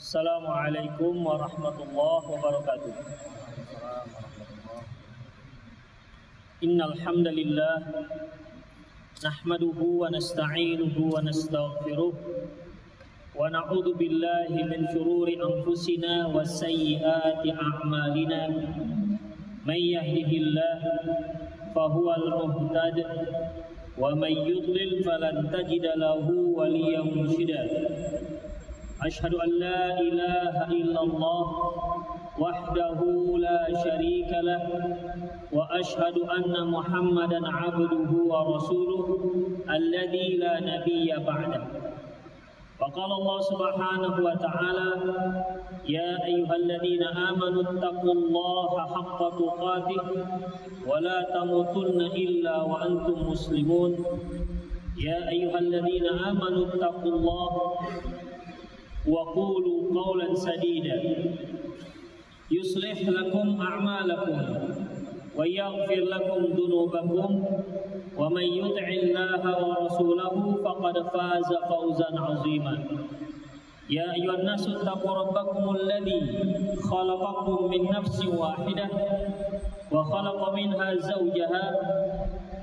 Assalamualaikum warahmatullahi wabarakatuh. Innal hamdalillah nahmaduhu wa nasta'inuhu wa nastaghfiruh wa na'udzu billahi min shururi anfusina wa sayyiati a'malina may yahdihillah fahuwal muhtad wa may yudlil falan tajida lahu waliyyan mursyida أشهد أن لا إله إلا الله وحده لا شريك له وأشهد أن محمدا عبده ورسوله الذي لا نبي بعده. وقال الله سبحانه وتعالى يا أيها الذين آمنوا اتقوا الله حق تقاته ولا تموتن إلا وأنتم مسلمون. يا أيها الذين آمنوا اتقوا الله وقولوا قولا سديدا. يصلح لكم أعمالكم ويغفر لكم ذنوبكم. ومن يطع الله ورسوله فقد فاز فوزا عظيما. يا أيها الناس اتقوا ربكم الذي خلقكم من نفس واحدة وخلق منها زوجها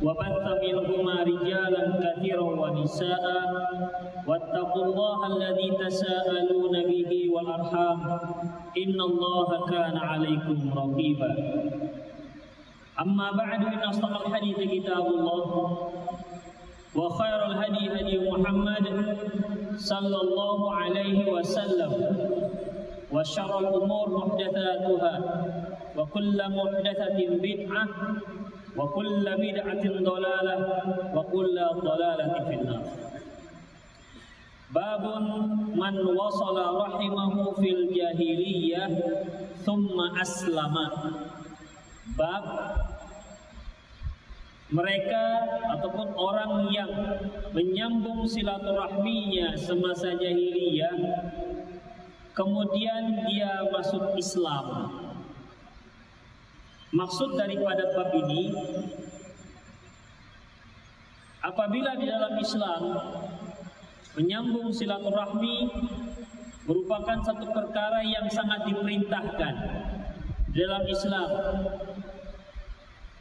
وبث منهما رجالا كثيرا ونساء. واتقوا الله الذي تساءلون به والأرحام. إن الله كان عليكم رقيبا. أما بعد إن أصدق الحديث كتاب الله. وخير الهدي هدي محمد صلى الله عليه وسلم. وشر الأمور محدثاتها. وكل محدثة بدعة وكل بدعة ضلالة وكل ضلالة في النار باب من وصل رحمه في الجاهلية ثم أسلم bab mereka ataupun orang yang menyambung silaturahminya semasa jahiliyah kemudian dia masuk Islam Maksud daripada bab ini apabila di dalam Islam menyambung silaturahmi merupakan satu perkara yang sangat diperintahkan dalam Islam.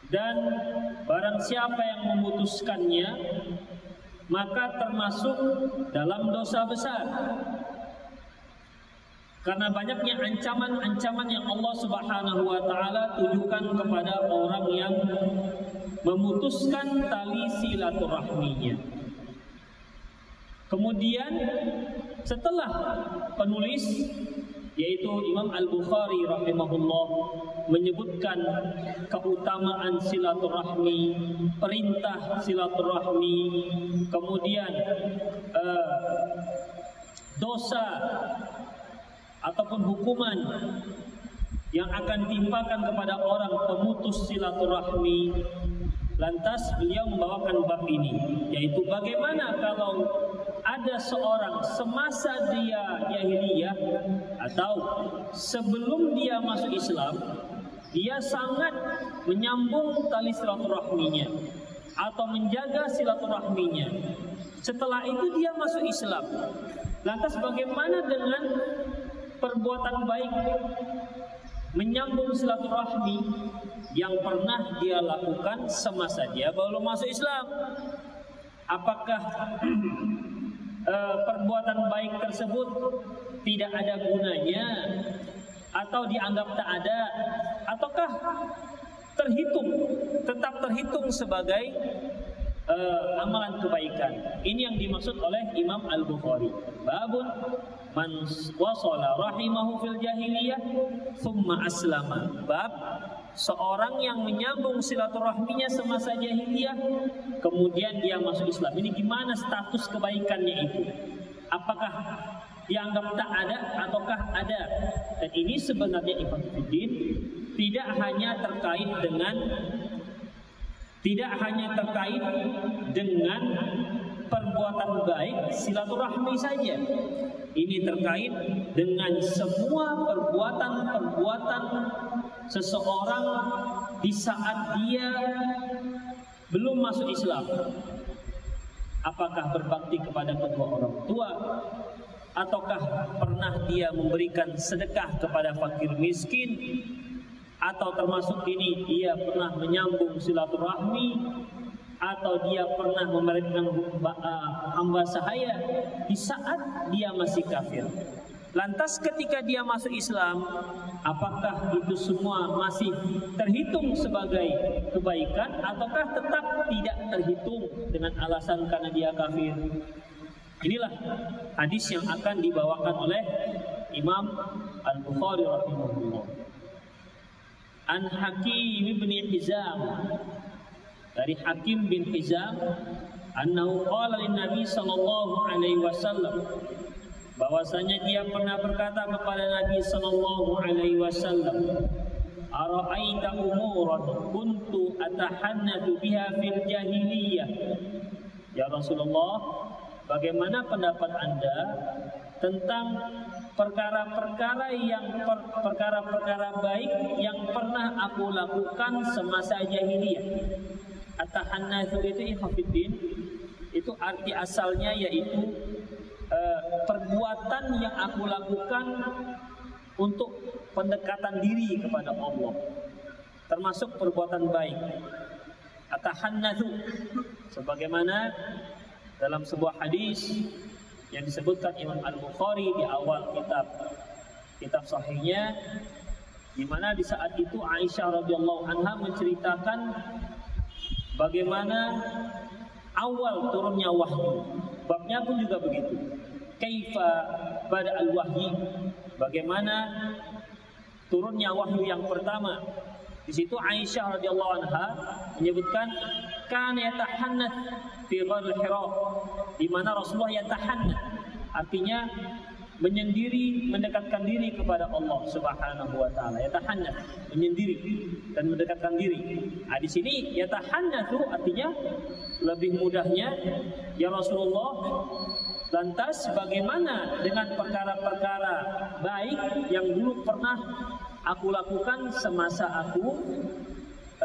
Dan barang siapa yang memutuskannya maka termasuk dalam dosa besar karena banyaknya ancaman-ancaman yang Allah Subhanahu wa taala tujukan kepada orang yang memutuskan tali silaturahminya. Kemudian setelah penulis yaitu Imam Al-Bukhari rahimahullah menyebutkan keutamaan silaturahmi, perintah silaturahmi, kemudian uh, dosa ataupun hukuman yang akan timpakan kepada orang pemutus silaturahmi lantas beliau membawakan bab ini yaitu bagaimana kalau ada seorang semasa dia jahiliyah atau sebelum dia masuk Islam dia sangat menyambung tali silaturahminya atau menjaga silaturahminya. Setelah itu dia masuk Islam. Lantas bagaimana dengan perbuatan baik menyambung silaturahmi yang pernah dia lakukan semasa dia belum masuk Islam. Apakah uh, perbuatan baik tersebut tidak ada gunanya atau dianggap tak ada ataukah terhitung tetap terhitung sebagai uh, amalan kebaikan. Ini yang dimaksud oleh Imam Al-Bukhari. Babun man wasala rahimahu fil jahiliyah thumma aslama. Bab seorang yang menyambung silaturahminya semasa jahiliyah kemudian dia masuk Islam. Ini gimana status kebaikannya itu? Apakah dianggap tak ada ataukah ada? Dan ini sebenarnya Ibn tidak hanya terkait dengan tidak hanya terkait dengan perbuatan baik silaturahmi saja. Ini terkait dengan semua perbuatan-perbuatan seseorang di saat dia belum masuk Islam. Apakah berbakti kepada kedua orang tua ataukah pernah dia memberikan sedekah kepada fakir miskin atau termasuk ini dia pernah menyambung silaturahmi atau dia pernah memberikan hamba sahaya di saat dia masih kafir. Lantas ketika dia masuk Islam, apakah itu semua masih terhitung sebagai kebaikan ataukah tetap tidak terhitung dengan alasan karena dia kafir? Inilah hadis yang akan dibawakan oleh Imam Al-Bukhari rahimahullah. An Hakim bin Hizam. Dari Hakim bin Hizam annahu qala lin Nabi sallallahu alaihi wasallam bahwasanya dia pernah berkata kepada Nabi sallallahu alaihi wasallam Ara'aita umuran kuntu atahannatu biha fil jahiliyah? Ya Rasulullah Bagaimana pendapat Anda tentang perkara-perkara yang perkara-perkara baik yang pernah aku lakukan semasa jahiliyah? Atahannatsu itu ikhafidin itu arti asalnya yaitu uh, perbuatan yang aku lakukan untuk pendekatan diri kepada Allah termasuk perbuatan baik atahannatsu sebagaimana dalam sebuah hadis yang disebutkan Imam Al-Bukhari di awal kitab kitab sahihnya di mana di saat itu Aisyah radhiyallahu anha menceritakan bagaimana awal turunnya wahyu. Babnya pun juga begitu. Kaifa pada al-wahyi? Bagaimana turunnya wahyu yang pertama? Di situ Aisyah radhiyallahu anha menyebutkan kana yatahannath fi ghar Hira di mana Rasulullah yatahannath artinya menyendiri mendekatkan diri kepada Allah Subhanahu wa taala yatahannath menyendiri dan mendekatkan diri. Nah, di sini yatahannatsu artinya lebih mudahnya ya Rasulullah lantas bagaimana dengan perkara-perkara baik yang dulu pernah aku lakukan semasa aku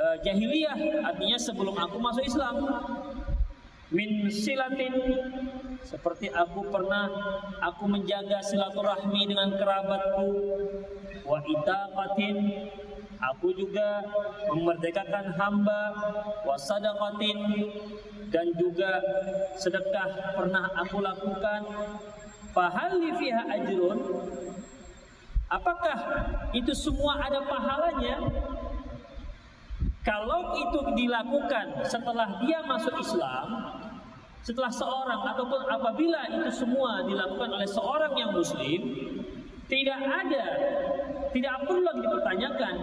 uh, jahiliyah artinya sebelum aku masuk Islam. Min silatin seperti aku pernah aku menjaga silaturahmi dengan kerabatku. Wa itaqatin aku juga memerdekakan hamba. Wa sadaqatin dan juga sedekah pernah aku lakukan. Fahal fiha ajrun? Apakah itu semua ada pahalanya kalau itu dilakukan setelah dia masuk Islam, setelah seorang ataupun apabila itu semua dilakukan oleh seorang yang muslim, tidak ada, tidak perlu lagi dipertanyakan,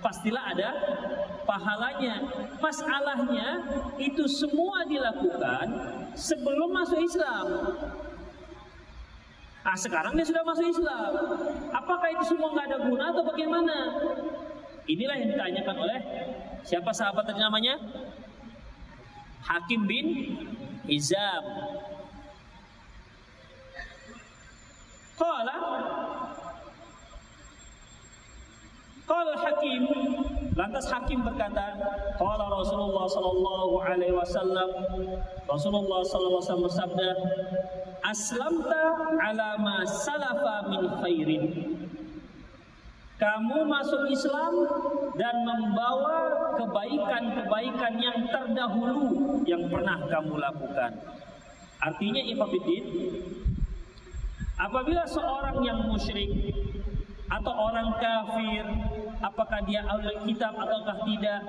pastilah ada pahalanya. Masalahnya itu semua dilakukan sebelum masuk Islam. Nah sekarang dia sudah masuk Islam. Apakah itu semua nggak ada guna atau bagaimana? Inilah yang ditanyakan oleh siapa sahabat tadi namanya? Hakim bin Hizam. Qala Qala Hakim Lantas Hakim berkata, Qala Rasulullah sallallahu alaihi wasallam Rasulullah sallallahu alaihi wasallam bersabda, "Aslamta ala ma salafa min khairin." Kamu masuk Islam dan membawa kebaikan-kebaikan yang terdahulu yang pernah kamu lakukan. Artinya Ifafiddin, apabila seorang yang musyrik atau orang kafir, apakah dia ahli kitab ataukah tidak,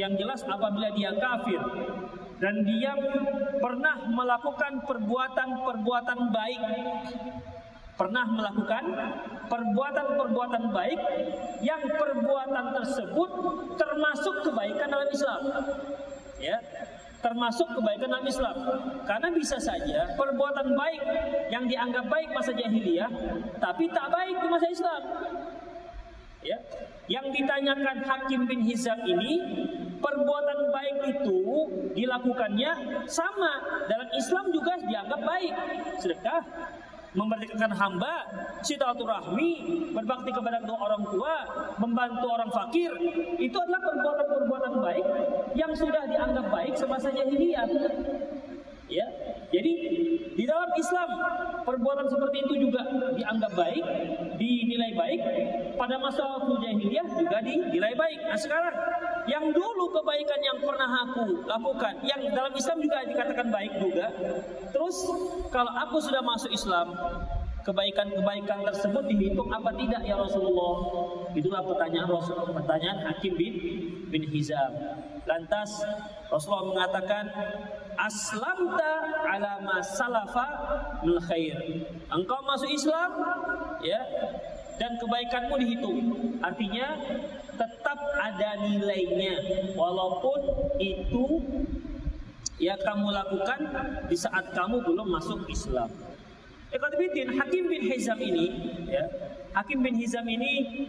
yang jelas apabila dia kafir dan dia pernah melakukan perbuatan-perbuatan baik pernah melakukan perbuatan-perbuatan baik yang perbuatan tersebut termasuk kebaikan dalam Islam. Ya, termasuk kebaikan dalam Islam. Karena bisa saja perbuatan baik yang dianggap baik masa jahiliyah, tapi tak baik di masa Islam. Ya, yang ditanyakan Hakim bin Hizam ini perbuatan baik itu dilakukannya sama dalam Islam juga dianggap baik sedekah memerdekakan hamba, silaturahmi, berbakti kepada kedua orang tua, membantu orang fakir, itu adalah perbuatan-perbuatan baik yang sudah dianggap baik semasa jahiliyah. Ya, Jadi di dalam Islam perbuatan seperti itu juga dianggap baik, dinilai baik. Pada masa waktu jahiliyah juga dinilai baik. Nah sekarang yang dulu kebaikan yang pernah aku lakukan, yang dalam Islam juga dikatakan baik juga. Terus kalau aku sudah masuk Islam, kebaikan-kebaikan tersebut dihitung apa tidak ya Rasulullah? Itulah pertanyaan Rasul, pertanyaan Hakim bin bin Hizam. Lantas Rasulullah mengatakan aslamta ala ma salafa min khair. Engkau masuk Islam ya dan kebaikanmu dihitung. Artinya tetap ada nilainya walaupun itu yang kamu lakukan di saat kamu belum masuk Islam. Ikhwatiddin Hakim bin Hizam ini ya, Hakim bin Hizam ini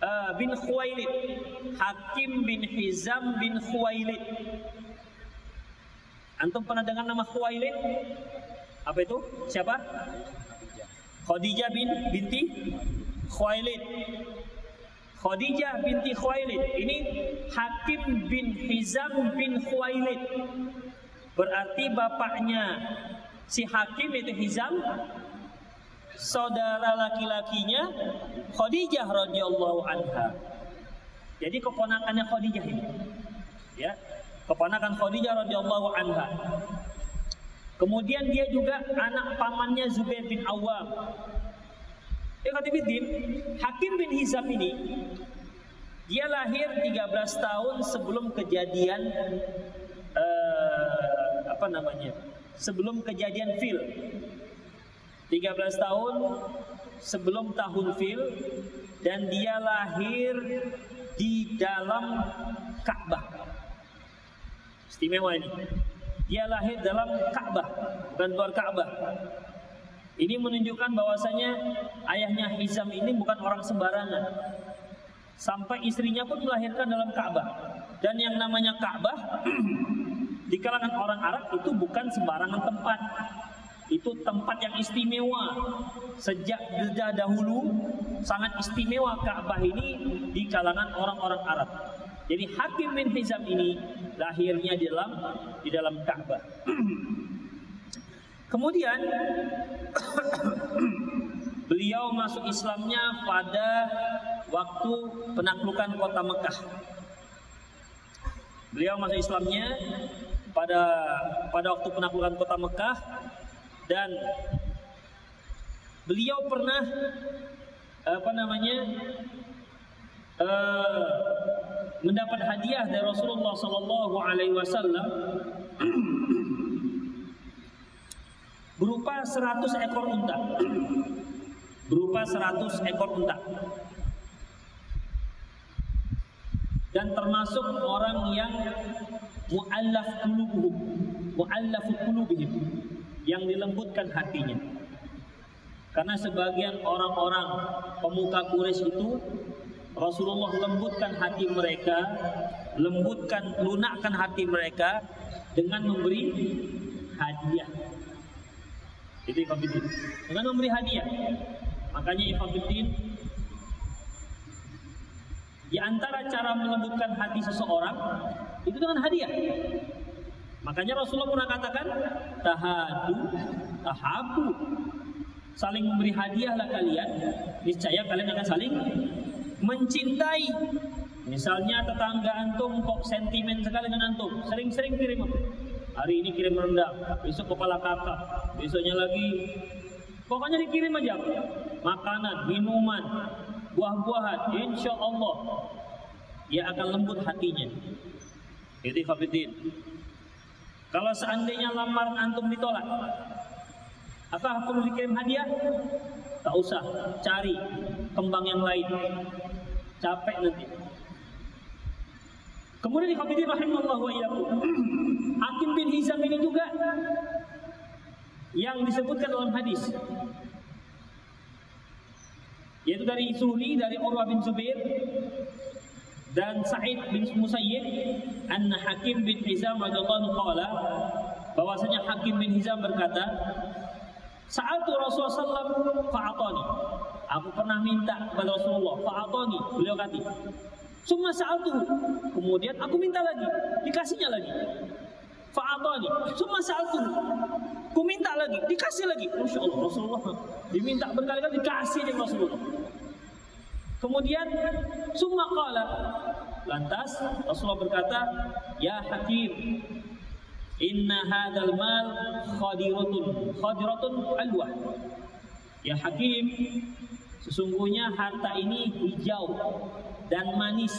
uh, bin Khuwailid. Hakim bin Hizam bin Khuwailid. Antum pernah dengar nama Khuwailid? Apa itu? Siapa? Khadijah bin binti Khuwailid. Khadijah binti Khuwailid. Ini Hakim bin Hizam bin Khuwailid. Berarti bapaknya si Hakim itu Hizam saudara laki-lakinya Khadijah radhiyallahu anha. Jadi keponakannya Khadijah ini. Ya. Keponakan Khadijah radhiyallahu anha. Kemudian dia juga anak pamannya Zubair bin Awam. Ikhwatibiddin, Hakim bin Hizam ini dia lahir 13 tahun sebelum kejadian uh, apa namanya? Sebelum kejadian fil 13 tahun sebelum tahun fil dan dia lahir di dalam Ka'bah. Istimewa ini. Dia lahir dalam Ka'bah, bukan luar Ka'bah. Ini menunjukkan bahwasanya ayahnya Hizam ini bukan orang sembarangan. Sampai istrinya pun melahirkan dalam Ka'bah. Dan yang namanya Ka'bah di kalangan orang Arab itu bukan sembarangan tempat itu tempat yang istimewa sejak dahulu sangat istimewa Ka'bah ini di kalangan orang-orang Arab. Jadi Hakim bin Hizam ini lahirnya di dalam di dalam Ka'bah. Kemudian beliau masuk Islamnya pada waktu penaklukan kota Mekah. Beliau masuk Islamnya pada pada waktu penaklukan kota Mekah dan beliau pernah apa namanya uh, mendapat hadiah dari Rasulullah Sallallahu Alaihi Wasallam berupa 100 ekor unta berupa 100 ekor unta dan termasuk orang yang muallaf qulubuhum muallaf qulubihim yang dilembutkan hatinya. Karena sebagian orang-orang pemuka Quraisy itu Rasulullah lembutkan hati mereka, lembutkan, lunakkan hati mereka dengan memberi hadiah. Itu Ifabiddin. Dengan memberi hadiah. Makanya Ifabiddin di antara cara melembutkan hati seseorang itu dengan hadiah. Makanya Rasulullah pernah katakan tahadu, tahabu. Saling memberi hadiahlah kalian, niscaya kalian akan saling mencintai. Misalnya tetangga antum kok sentimen sekali dengan antum, sering-sering kirim Hari ini kirim rendang, besok kepala kakak, besoknya lagi pokoknya dikirim aja makanan, minuman, buah-buahan, insya Allah ia akan lembut hatinya. Itu Khafidin. Kalau seandainya lamaran antum ditolak, apa perlu dikirim hadiah? Tak usah, cari kembang yang lain. Capek nanti. Kemudian di Hafidin rahimahullah wa Hakim bin Hizam ini juga yang disebutkan dalam hadis yaitu dari Suhli dari Urwah bin Zubair dan Sa'id bin Musayyib anna Hakim bin Hizam radhiyallahu qala bahwasanya Hakim bin Hizam berkata Sa'atu Rasulullah sallam fa'atani aku pernah minta kepada Rasulullah fa'atani beliau kata Summa sa'atu kemudian aku minta lagi dikasihnya lagi Fa'atani. Summa sa'altu. Ku minta lagi, dikasih lagi. Masya Allah, Rasulullah diminta berkali-kali dikasih aja Rasulullah. Kemudian summa qala lantas Rasulullah berkata, "Ya Hakim, inna hadzal mal khadiratun, khadiratun alwa." Ya Hakim, sesungguhnya harta ini hijau dan manis.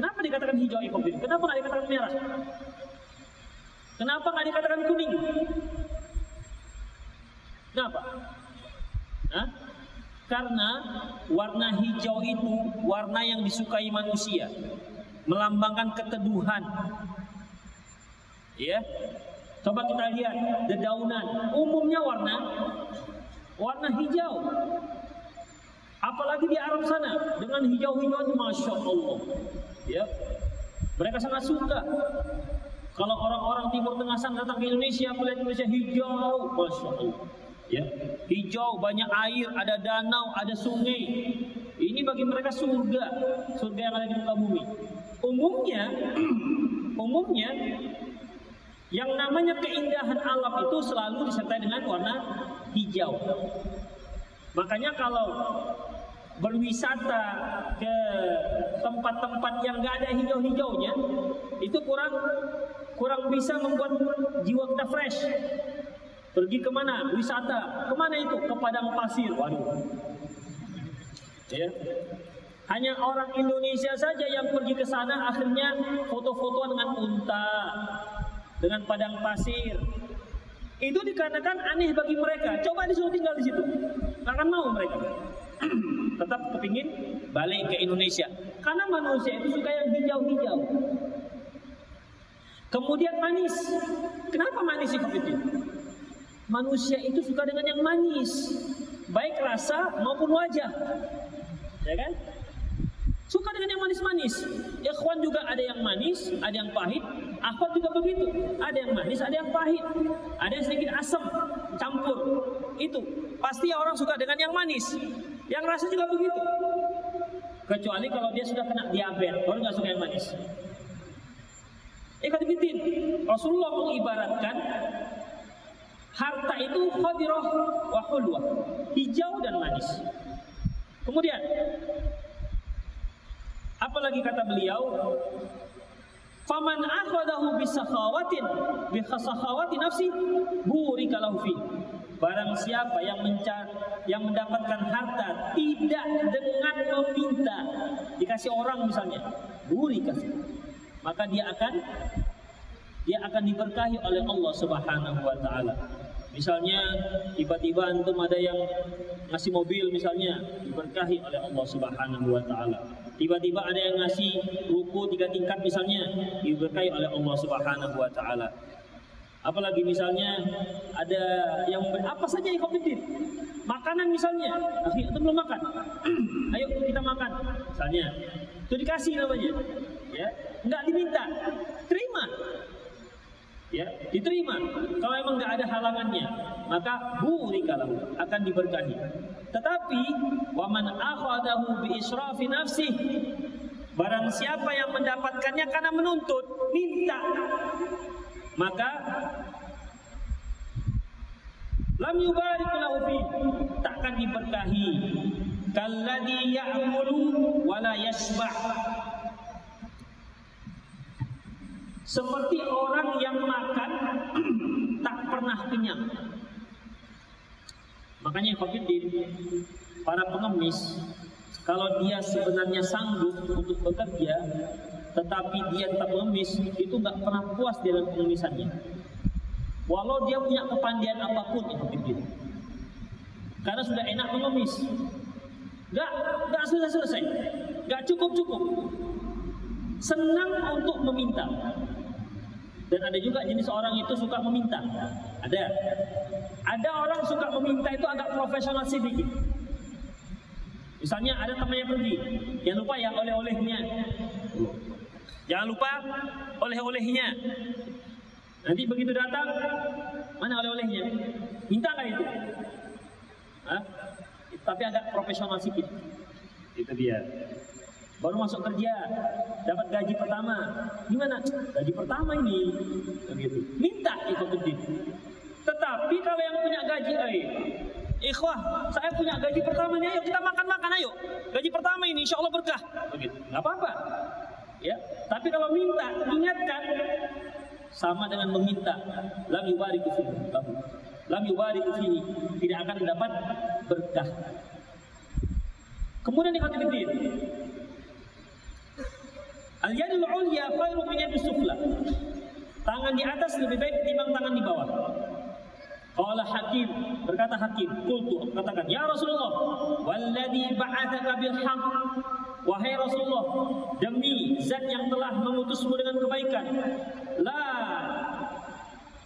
Kenapa dikatakan hijau Ikhwan? Kenapa nggak dikatakan merah? Kenapa nggak dikatakan kuning? Kenapa? Hah? Karena warna hijau itu warna yang disukai manusia, melambangkan keteduhan. Ya, coba kita lihat dedaunan, umumnya warna warna hijau. Apalagi di Arab sana dengan hijau-hijauan, masya Allah. Ya, mereka sangat suka kalau orang-orang Timur Tengah sana datang ke Indonesia, melihat Indonesia hijau, masya Allah. Ya, hijau, banyak air, ada danau, ada sungai. Ini bagi mereka surga, surga yang ada di muka bumi. Umumnya, umumnya yang namanya keindahan alam itu selalu disertai dengan warna hijau. Makanya kalau berwisata ke tempat-tempat yang nggak ada hijau-hijaunya itu kurang kurang bisa membuat jiwa kita fresh. Pergi ke mana? Wisata. Ke mana itu? Ke padang pasir. Waduh. Ya. Hanya orang Indonesia saja yang pergi ke sana akhirnya foto-fotoan dengan unta dengan padang pasir itu dikarenakan aneh bagi mereka coba disuruh tinggal di situ akan mau mereka tetap kepingin balik ke Indonesia. Karena manusia itu suka yang hijau-hijau. Kemudian manis. Kenapa manis itu? Manusia itu suka dengan yang manis. Baik rasa maupun wajah. Ya kan? Suka dengan yang manis-manis. Ikhwan juga ada yang manis, ada yang pahit. Akhwat juga begitu. Ada yang manis, ada yang pahit. Ada yang sedikit asam, campur. Itu. Pasti orang suka dengan yang manis. Yang rasa juga begitu. Kecuali kalau dia sudah kena diabetes, baru nggak suka yang manis. Ikat bitin. Rasulullah mengibaratkan harta itu khadirah wa hulwah, hijau dan manis. Kemudian apalagi kata beliau Faman akhadahu bisakhawatin bi khasakhawati nafsi burika lahu fi. Barang siapa yang mencari yang mendapatkan harta tidak dengan meminta dikasih orang misalnya, burika maka dia akan dia akan diberkahi oleh Allah Subhanahu wa taala. Misalnya tiba-tiba antum ada yang ngasih mobil misalnya diberkahi oleh Allah Subhanahu wa taala. Tiba-tiba ada yang ngasih ruku tiga tingkat misalnya diberkahi oleh Allah Subhanahu wa taala. Apalagi misalnya ada yang apa saja yang kompetitif. Makanan misalnya, akhi itu belum makan. Ayo kita makan. Misalnya, itu dikasih namanya. Ya, enggak diminta. Terima ya diterima kalau memang nggak ada halangannya maka kalau akan diberkahi. Tetapi waman akhadahu bi israfi nafsi barang siapa yang mendapatkannya karena menuntut minta maka lam yubarik lahu fi takkan diberkahi. Kalladhi ya'mulu wala yasba' Seperti orang yang makan tak pernah kenyang. Makanya Khofiddin, para pengemis, kalau dia sebenarnya sanggup untuk bekerja, tetapi dia tetap mengemis, itu nggak pernah puas dalam pengemisannya. Walau dia punya kepandian apa pun, Khofiddin. Karena sudah enak mengemis. Gak, gak selesai-selesai. Gak cukup-cukup. Senang untuk meminta. Dan ada juga jenis orang itu suka meminta. Ada. Ada orang suka meminta itu agak profesional sedikit. Misalnya ada temannya pergi, jangan lupa ya oleh-olehnya. Jangan lupa oleh-olehnya. Nanti begitu datang, mana oleh-olehnya? Minta nggak itu? Hah? Tapi agak profesional sedikit. Itu dia. Baru masuk kerja, dapat gaji pertama. Gimana? Gaji pertama ini, begitu. Minta ikutin. Tetapi kalau yang punya gaji, eh, ikhwah, saya punya gaji pertama nih, ayo kita makan-makan, ayo. Gaji pertama ini, insya Allah berkah. Begitu. Gak apa-apa. Ya, tapi kalau minta, ingatkan sama dengan meminta. Lam yubariku fihi. Lam yubariku. Tidak akan mendapat berkah. Kemudian dikatakan Al-yadul ulya khairu min yadis sufla. Tangan di atas lebih baik ketimbang tangan di bawah. Qala Hakim, berkata Hakim, qultu katakan, "Ya Rasulullah, walladzi ba'atsaka bil haqq" Wahai Rasulullah, demi zat yang telah mengutusmu dengan kebaikan, la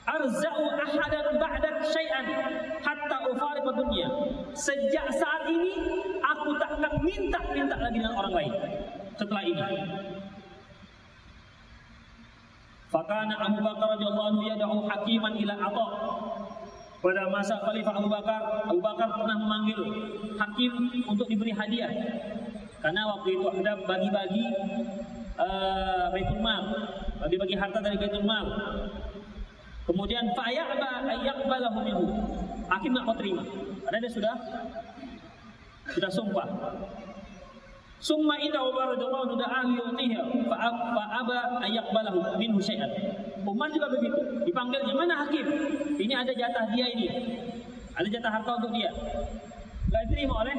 arza'u ahadan ba'dak syai'an hatta ufariqa dunya. Sejak saat ini aku tak akan minta-minta lagi dengan orang lain setelah ini. Fakana Abu Bakar radhiyallahu anhu yad'u hakiman ila Atha. Pada masa Khalifah Abu Bakar, Abu Bakar pernah memanggil hakim untuk diberi hadiah. Karena waktu itu ada bagi-bagi uh, Baitul Mal, bagi-bagi harta dari Baitul Mal. Kemudian fa'ya'ba ayyaqbalahu minhu. Hakim enggak mau terima. Karena dia sudah sudah sumpah. Summa inna Umar radhiyallahu anhu da'a liyutiha fa aba ayaqbalahu minhu. Umar juga begitu. Dipanggilnya, "Mana hakim? Ini ada jatah dia ini. Ada jatah harta untuk dia." Enggak diterima oleh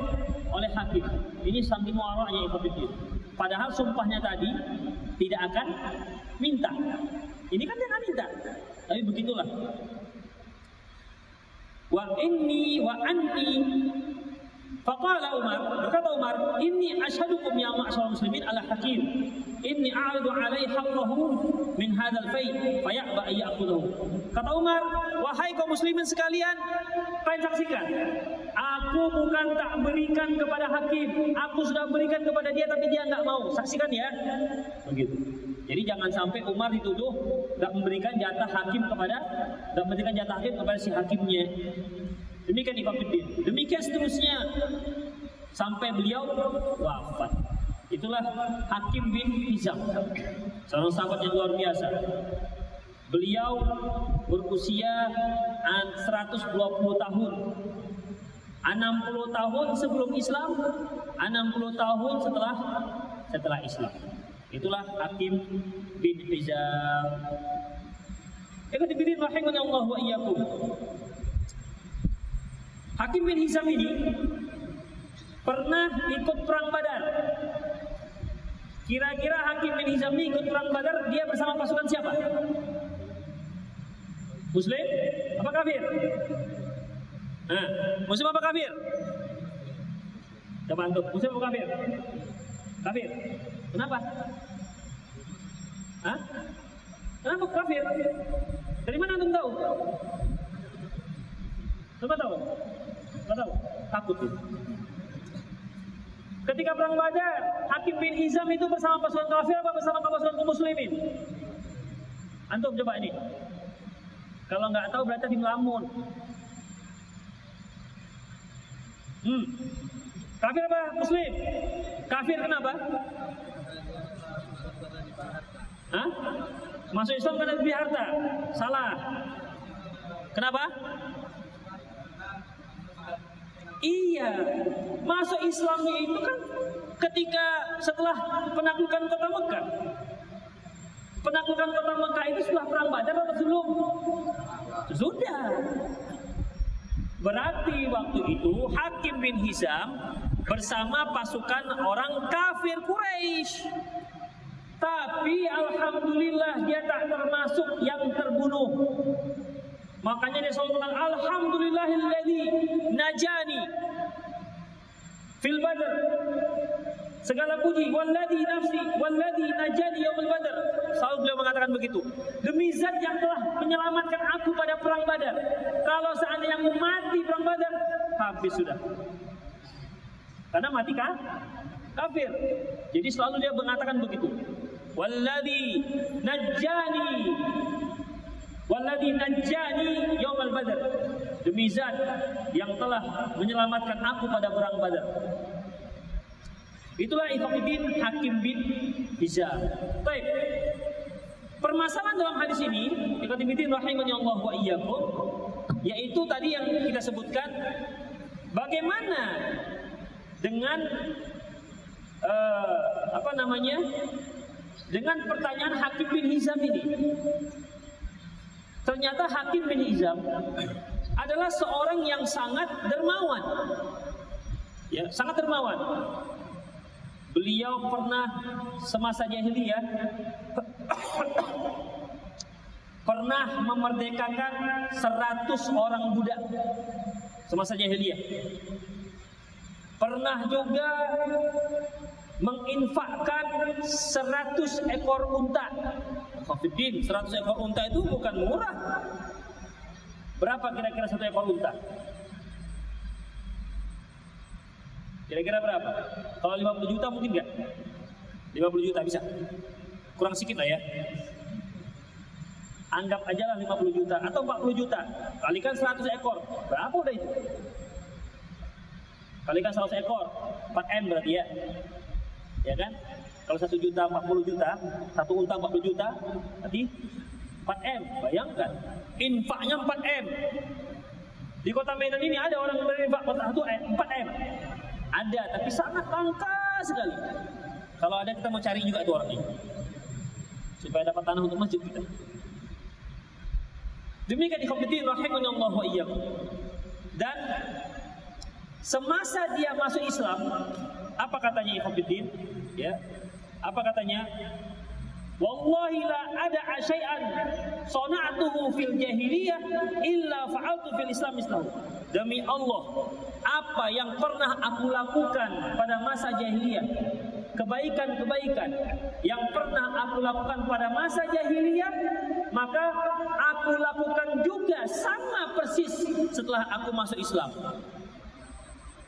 oleh hakim. Ini saking waraknya ikhwatiddin. Padahal sumpahnya tadi tidak akan minta. Ini kan dia minta. Tapi begitulah. Wa inni wa anni Faqala Umar, berkata Umar, "Inni ashadukum ya ma'syarul muslimin ala hakim. Inni a'ridu alaihi haqqahu min hadzal fai fa ya'ba ya'khudhu." Kata Umar, "Wahai kaum muslimin sekalian, kalian saksikan. Aku bukan tak berikan kepada hakim, aku sudah berikan kepada dia tapi dia enggak mau. Saksikan ya." Begitu. Jadi jangan sampai Umar dituduh enggak memberikan jatah hakim kepada enggak memberikan jatah hakim kepada si hakimnya. Demikian Ikhwanuddin. Demikian seterusnya sampai beliau wafat. Itulah Hakim bin Hizam, seorang sahabat yang luar biasa. Beliau berusia 120 tahun. 60 tahun sebelum Islam, 60 tahun setelah setelah Islam. Itulah Hakim bin Hizam. Ikhwatiddin rahimani Allah wa iyyakum. Hakim bin Hizam ini pernah ikut perang Badar. Kira-kira Hakim bin Hizam ini ikut perang Badar, dia bersama pasukan siapa? Muslim? Apa kafir? Nah, Muslim apa kafir? Coba antum, Muslim apa kafir? Kafir. Kenapa? Hah? Kenapa kafir? Dari mana antum tahu? Coba tahu? Tahu, takut. Ketika perang Badar, Hakim bin Hizam itu bersama pasukan kafir apa bersama pasukan kaum muslimin? Antum coba ini. Kalau nggak tahu berarti di melamun. Hmm. Kafir apa? Muslim. Kafir kenapa? Hah? Masuk Islam karena lebih harta. Salah. Kenapa? Iya, masuk Islamnya itu kan ketika setelah penaklukan kota Mekah. Penaklukan kota Mekah itu setelah perang Badar atau belum? Sudah. Berarti waktu itu Hakim bin Hizam bersama pasukan orang kafir Quraisy. Tapi alhamdulillah dia tak termasuk yang terbunuh. Makanya dia selalu bilang alhamdulillahilladzi najani fil badr. Segala puji walladzi nafsi walladzi najani yaumul badr. Selalu beliau mengatakan begitu. Demi zat yang telah menyelamatkan aku pada perang Badar. Kalau seandainya aku mati perang Badar, habis sudah. Karena mati kan? Kafir. Jadi selalu dia mengatakan begitu. Walladzi najani Walladhi najjani yaumal badar. Demi zat yang telah menyelamatkan aku pada perang badar. Itulah Ikhwanuddin Hakim bin Hizam. Baik. Permasalahan dalam hadis ini, Ikhwanuddin rahimani Allah wa iyyakum, yaitu tadi yang kita sebutkan bagaimana dengan uh, apa namanya? Dengan pertanyaan Hakim bin Hizam ini. Ternyata Hakim bin Hizam adalah seorang yang sangat dermawan. Ya, sangat dermawan. Beliau pernah semasa jahiliyah pernah memerdekakan 100 orang budak semasa jahiliyah. Pernah juga menginfakkan 100 ekor unta. Khafidin, 100 ekor unta itu bukan murah. Berapa kira-kira satu ekor unta? Kira-kira berapa? Kalau 50 juta mungkin enggak? 50 juta bisa. Kurang sedikit lah ya. Anggap aja lah 50 juta atau 40 juta. Kalikan 100 ekor. Berapa udah itu? Kalikan 100 ekor. 4 M berarti ya. Ya kan? Kalau 1 juta 40 juta, satu unta 40 juta, berarti 4 M. Bayangkan. Infaknya 4 M. Di kota Medan ini ada orang berinfak 4 M. Ada, tapi sangat langka sekali. Kalau ada kita mau cari juga tuh orang ini. Supaya dapat tanah untuk masjid kita. Demikian ikhwatiddin rahimani Allah wa iyyakum. Dan semasa dia masuk Islam, apa katanya ikhwatiddin? Ya. Apa katanya? Wallahi la ada asyai'an sana'tuhu fil jahiliyah illa fa'altu fil Islam Islam. Demi Allah, apa yang pernah aku lakukan pada masa jahiliyah, kebaikan-kebaikan yang pernah aku lakukan pada masa jahiliyah, maka aku lakukan juga sama persis setelah aku masuk Islam.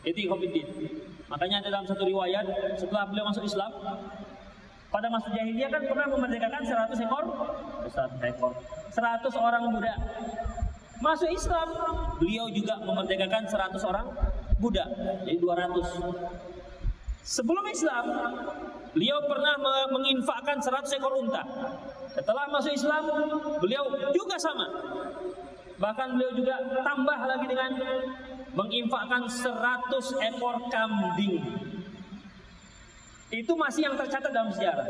Itu. Makanya dalam satu riwayat setelah beliau masuk Islam, pada masa jahiliyah kan pernah memerdekakan 100 ekor 100 ekor 100 orang budak Masuk Islam, beliau juga memerdekakan 100 orang budak, jadi 200. Sebelum Islam, beliau pernah menginfakkan 100 ekor unta. Setelah masuk Islam, beliau juga sama. Bahkan beliau juga tambah lagi dengan menginfakkan 100 ekor kambing. Itu masih yang tercatat dalam sejarah.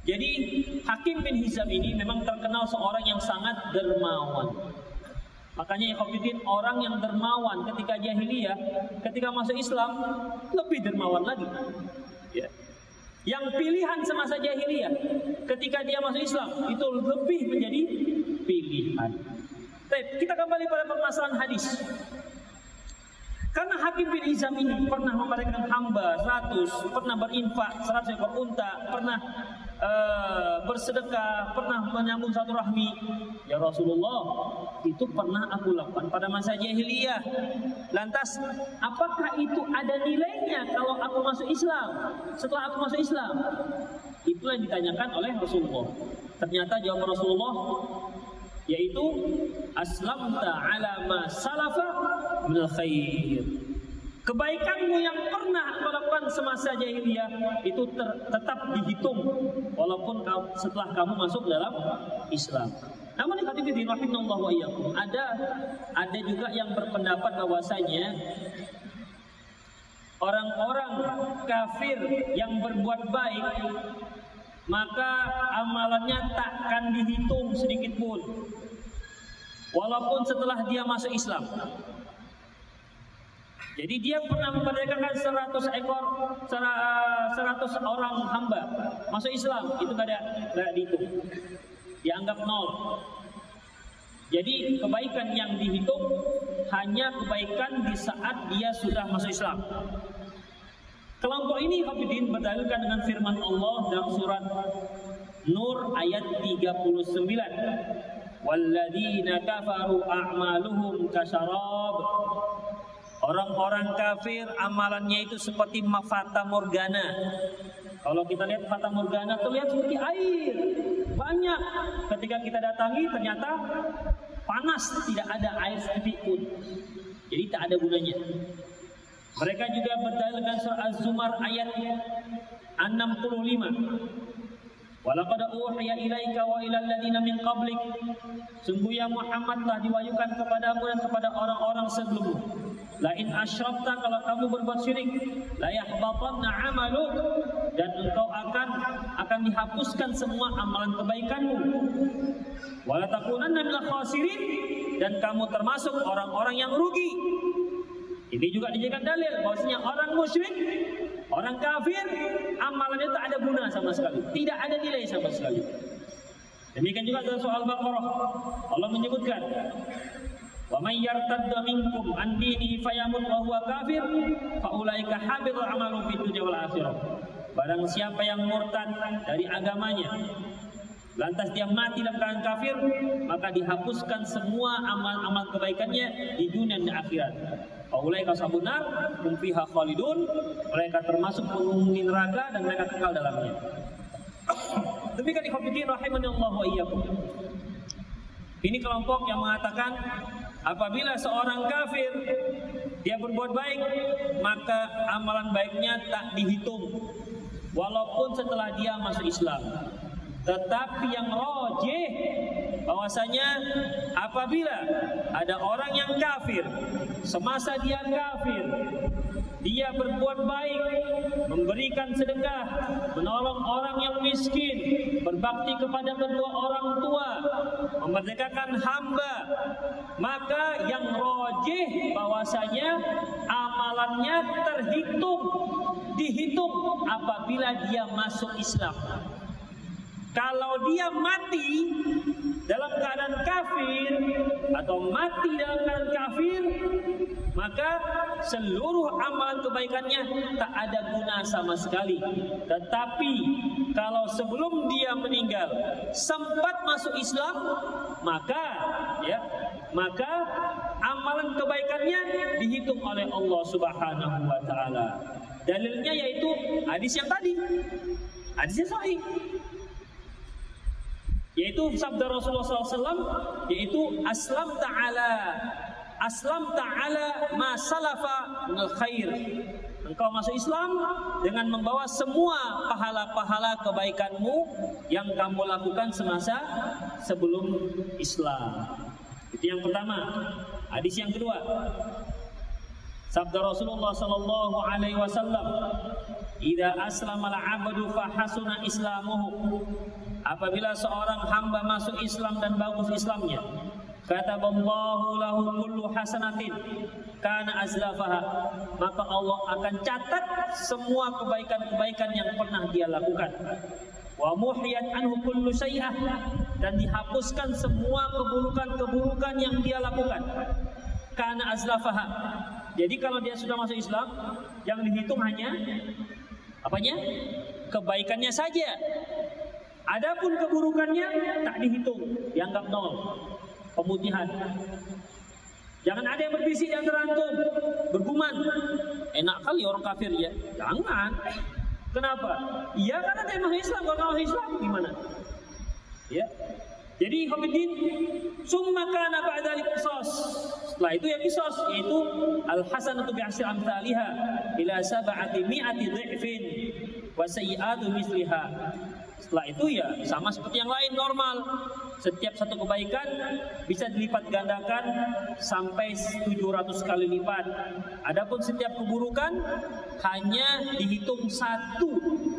Jadi Hakim bin Hizam ini memang terkenal seorang yang sangat dermawan. Makanya Ikhwanuddin orang yang dermawan ketika jahiliyah, ketika masuk Islam lebih dermawan lagi. Ya. Yang pilihan semasa jahiliyah ketika dia masuk Islam itu lebih menjadi pilihan. Baik, kita kembali pada permasalahan hadis. Karena Hakim bin Izam ini pernah memberikan hamba 100, pernah berinfak 100 ekor unta, pernah uh, bersedekah, pernah menyambung satu rahmi. Ya Rasulullah, itu pernah aku lakukan pada masa jahiliyah. Lantas, apakah itu ada nilainya kalau aku masuk Islam? Setelah aku masuk Islam? Itulah yang ditanyakan oleh Rasulullah. Ternyata jawaban Rasulullah yaitu aslamta ala ma salafa minal khair. Kebaikanmu yang pernah kau lakukan semasa jahiliyah itu tetap dihitung walaupun setelah kamu masuk dalam Islam. Namun hadirin rahimallahu wa iyyakum, ada ada juga yang berpendapat bahwasanya orang-orang kafir yang berbuat baik maka amalannya takkan dihitung sedikit pun. Walaupun setelah dia masuk Islam. Jadi dia pernah memerdekakan 100 ekor 100 orang hamba. Masuk Islam itu gak ada dihitung. Dianggap nol. Jadi kebaikan yang dihitung hanya kebaikan di saat dia sudah masuk Islam Kelompok ini Hafidin berdalilkan dengan firman Allah dalam surat Nur ayat 39. Walladzina kafaru a'maluhum kasyarab. Orang-orang kafir amalannya itu seperti fata morgana. Kalau kita lihat fata morgana terlihat seperti air. Banyak. Ketika kita datangi ternyata panas, tidak ada air sedikit pun. Jadi tak ada gunanya. Mereka juga berdalil dengan surah Az-Zumar ayat 65. Walaqad uhiya ilaika wa ilal ladina min qablik. Sungguh ya Muhammad telah diwahyukan kepadamu dan kepada orang-orang sebelummu. La in asyrakta kalau kamu berbuat syirik, la yahbatanna 'amaluk dan engkau akan akan dihapuskan semua amalan kebaikanmu. Wala takunanna minal khasirin dan kamu termasuk orang-orang yang rugi. Ini juga dijadikan dalil bahwasanya orang musyrik Orang kafir amalannya tak ada guna sama sekali, tidak ada nilai sama sekali. Demikian juga dalam soal Baqarah Allah menyebutkan Wa may yartadda minkum an dinihi fayamut wa huwa kafir fa ulaika habitu amalu fid dunya wal akhirah. Barang siapa yang murtad dari agamanya lantas dia mati dalam keadaan kafir maka dihapuskan semua amal-amal kebaikannya di dunia dan akhirat. Faulai kasabunar, kumfiha khalidun. Mereka termasuk penghuni neraka dan mereka kekal dalamnya. Demikian ikhwatiddin rahimani Allah wa iyyakum. Ini kelompok yang mengatakan apabila seorang kafir dia berbuat baik maka amalan baiknya tak dihitung walaupun setelah dia masuk Islam. Tetapi yang rojih bahwasanya apabila ada orang yang kafir semasa dia kafir dia berbuat baik memberikan sedekah menolong orang yang miskin berbakti kepada kedua orang tua memerdekakan hamba maka yang rojih bahwasanya amalannya terhitung dihitung apabila dia masuk Islam kalau dia mati dalam keadaan kafir atau mati dalam keadaan kafir, maka seluruh amalan kebaikannya tak ada guna sama sekali. Tetapi kalau sebelum dia meninggal sempat masuk Islam, maka ya, maka amalan kebaikannya dihitung oleh Allah Subhanahu wa taala. Dalilnya yaitu hadis yang tadi. Hadisnya sahih yaitu sabda Rasulullah SAW yaitu aslam ta'ala aslam ta'ala ma salafa khair. Engkau masuk Islam dengan membawa semua pahala-pahala kebaikanmu yang kamu lakukan semasa sebelum Islam. Itu yang pertama. Hadis yang kedua. Sabda Rasulullah sallallahu alaihi wasallam Ida aslamal abdu fahasuna islamuhu Apabila seorang hamba masuk Islam dan bagus Islamnya Kata Allahu lahu kullu hasanatin Kana azlafaha Maka Allah akan catat semua kebaikan-kebaikan yang pernah dia lakukan Wa muhiyat anhu kullu Dan dihapuskan semua keburukan-keburukan yang dia lakukan Kana azlafaha Jadi kalau dia sudah masuk Islam Yang dihitung hanya Apanya? Kebaikannya saja. Adapun keburukannya tak dihitung, dianggap nol. Pemutihan. Jangan ada yang berbisik yang terantum, bergumam. Enak kali orang kafir ya. Jangan. Kenapa? Iya karena dia masuk Islam, kalau masuk Islam gimana? Ya. Jadi Hamidin summa kana ba'da qisas. Setelah itu ya qisas yaitu al hasanatu bi asri amsalha ila sab'ati mi'ati dhifin wa sayyi'atu misliha. Setelah itu ya sama seperti yang lain normal. Setiap satu kebaikan bisa dilipat gandakan sampai 700 kali lipat. Adapun setiap keburukan hanya dihitung satu,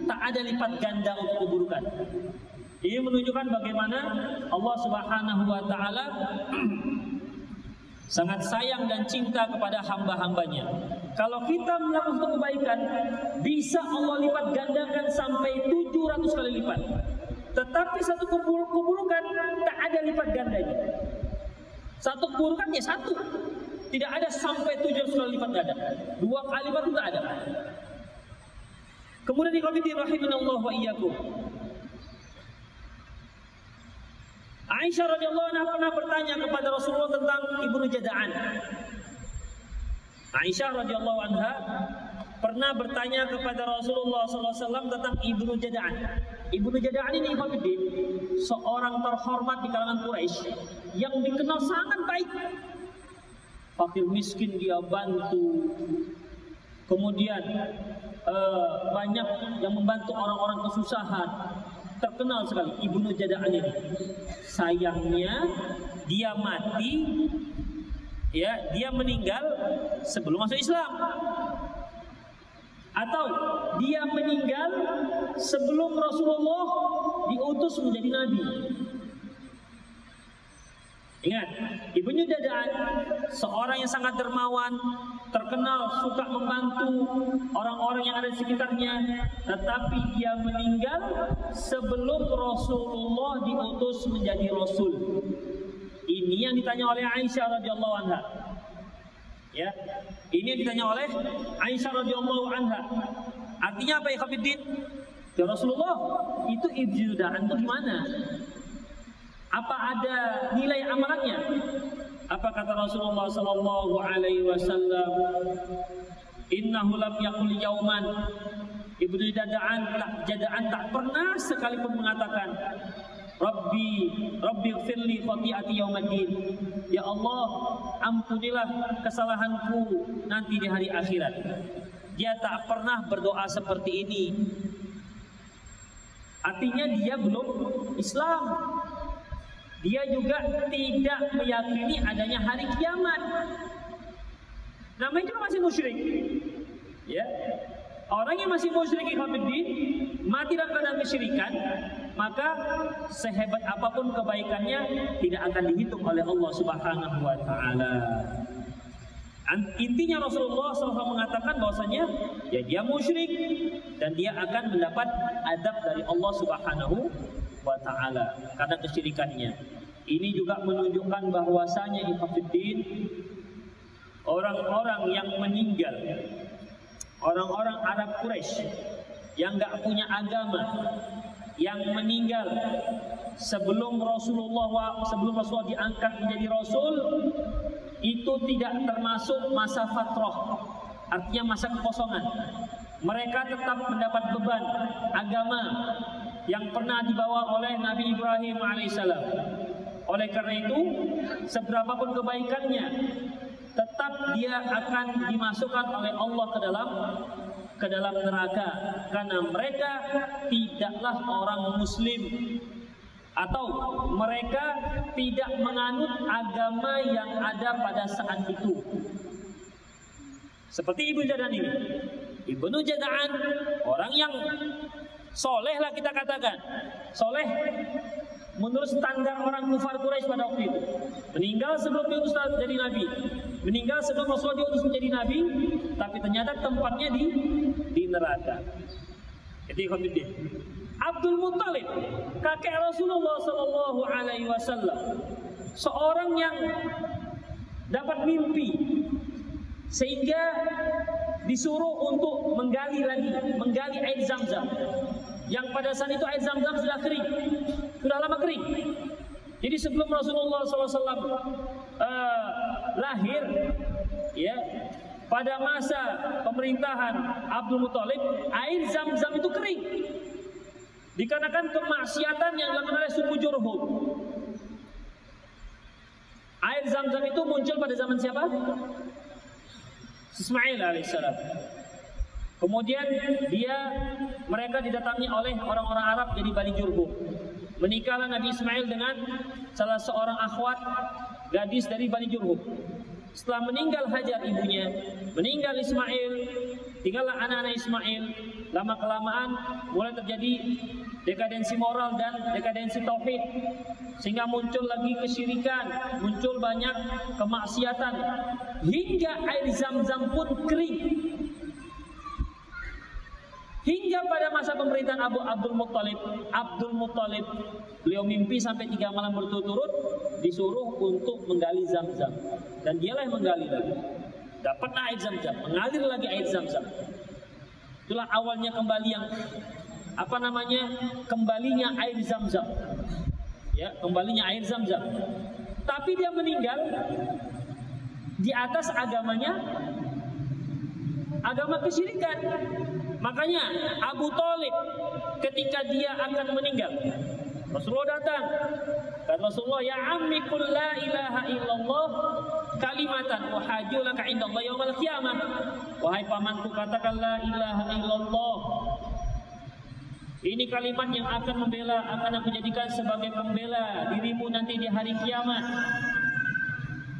tak ada lipat ganda untuk keburukan. Ini menunjukkan bagaimana Allah Subhanahu wa taala sangat sayang dan cinta kepada hamba-hambanya. Kalau kita melakukan kebaikan, bisa Allah lipat gandakan sampai 700 kali lipat. Tetapi satu keburukan tak ada lipat gandanya. Satu keburukan ya satu. Tidak ada sampai 700 kali lipat ganda. Dua kali lipat itu tak ada. Kemudian di Allah wa iyyakum. Aisyah radhiyallahu anha pernah bertanya kepada Rasulullah tentang Ibnu Jada'an. Aisyah radhiyallahu anha pernah bertanya kepada Rasulullah SAW tentang Ibnu Jada'an. Ibnu Jada'an ini Ikhwanuddin, seorang terhormat di kalangan Quraisy yang dikenal sangat baik. Fakir miskin dia bantu, kemudian uh, banyak yang membantu orang-orang kesusahan terkenal sekali. Ibnu Jada'an ini sayangnya dia mati ya dia meninggal sebelum masuk Islam. Atau dia meninggal sebelum Rasulullah diutus menjadi nabi Ingat, ibunya Dadaan seorang yang sangat dermawan, terkenal suka membantu orang-orang yang ada di sekitarnya, tetapi dia meninggal sebelum Rasulullah diutus menjadi rasul. Ini yang ditanya oleh Aisyah radhiyallahu anha. Ya. Ini yang ditanya oleh Aisyah radhiyallahu anha. Artinya apa ya Khabiddin? Ya Rasulullah, itu ibtidaan itu gimana? Apa ada nilai amalannya? Apa kata Rasulullah sallallahu alaihi wasallam? Innahu lam yaqul yauman. Ibnu Jada'an tak Jada'an tak pernah sekalipun mengatakan Rabbi Rabbi firli khati'ati yaumaddin. Ya Allah ampunilah kesalahanku nanti di hari akhirat. Dia tak pernah berdoa seperti ini. Artinya dia belum Islam dia juga tidak meyakini adanya hari kiamat. Namanya juga masih musyrik. Ya. Orang yang masih musyrik ikhwatiddin mati dalam keadaan kesyirikan, maka sehebat apa pun kebaikannya tidak akan dihitung oleh Allah Subhanahu wa taala. Intinya Rasulullah SAW mengatakan bahwasanya ya dia musyrik dan dia akan mendapat adab dari Allah Subhanahu wa taala karena kesyirikannya. Ini juga menunjukkan bahwasanya ikhwatiddin orang-orang yang meninggal orang-orang Arab Quraisy yang nggak punya agama yang meninggal sebelum Rasulullah sebelum Rasulullah diangkat menjadi rasul itu tidak termasuk masa fatrah artinya masa kekosongan mereka tetap mendapat beban agama yang pernah dibawa oleh Nabi Ibrahim alaihissalam. Oleh karena itu, seberapapun kebaikannya, tetap dia akan dimasukkan oleh Allah ke dalam ke dalam neraka karena mereka tidaklah orang muslim atau mereka tidak menganut agama yang ada pada saat itu. Seperti Ibu Jadan ini. Ibnu Jada'an orang yang Soleh lah kita katakan. Soleh menurut standar orang kufar Quraisy pada waktu itu. Meninggal sebelum diutus jadi nabi. Meninggal sebelum Rasulullah diutus menjadi nabi, tapi ternyata tempatnya di di neraka. Jadi Khamiddin. Abdul Muttalib, kakek Rasulullah Shallallahu Alaihi Wasallam, seorang yang dapat mimpi sehingga disuruh untuk menggali lagi, menggali air zam-zam yang pada saat itu air zam-zam sudah kering, sudah lama kering. Jadi sebelum Rasulullah SAW uh, eh, lahir, ya, pada masa pemerintahan Abdul Muthalib, air zam-zam itu kering. Dikarenakan kemaksiatan yang dilakukan oleh suku Jurhum. Air zam-zam itu muncul pada zaman siapa? Ismail alaihissalam. Kemudian dia mereka didatangi oleh orang-orang Arab jadi Bani Jurhum. Menikahlah Nabi Ismail dengan salah seorang akhwat gadis dari Bani Jurhum. Setelah meninggal Hajar ibunya, meninggal Ismail, tinggallah anak-anak Ismail. Lama kelamaan mulai terjadi dekadensi moral dan dekadensi tauhid sehingga muncul lagi kesyirikan, muncul banyak kemaksiatan hingga air zam-zam pun kering Hingga pada masa pemerintahan Abu Abdul Muttalib, Abdul Muttalib beliau mimpi sampai tiga malam berturut-turut disuruh untuk menggali zam-zam dan dialah yang menggali lagi. Dapat air zam-zam, mengalir lagi air zam-zam. Itulah awalnya kembali yang apa namanya kembalinya air zam-zam. Ya, kembalinya air zam-zam. Tapi dia meninggal di atas agamanya agama kesyirikan. Makanya Abu Talib ketika dia akan meninggal, Rasulullah datang. Dan Rasulullah, ya ammi kul la ilaha illallah kalimatan wa hajulaka indallah yaumal qiyamah. Wahai pamanku katakan la ilaha illallah. Ini kalimat yang akan membela, akan aku jadikan sebagai pembela dirimu nanti di hari kiamat.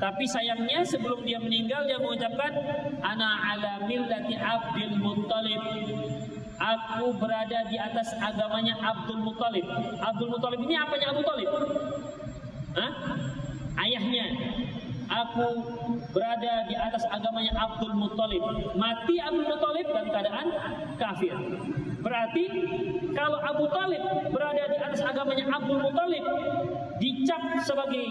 Tapi sayangnya sebelum dia meninggal dia mengucapkan ana ala millati Abdul Muttalib. Aku berada di atas agamanya Abdul Muttalib. Abdul Muttalib ini apanya Abu Talib? Hah? Ayahnya. Aku berada di atas agamanya Abdul Muttalib. Mati Abdul Muttalib dan keadaan kafir. Berarti kalau Abu Talib berada di atas agamanya Abdul Muttalib dicap sebagai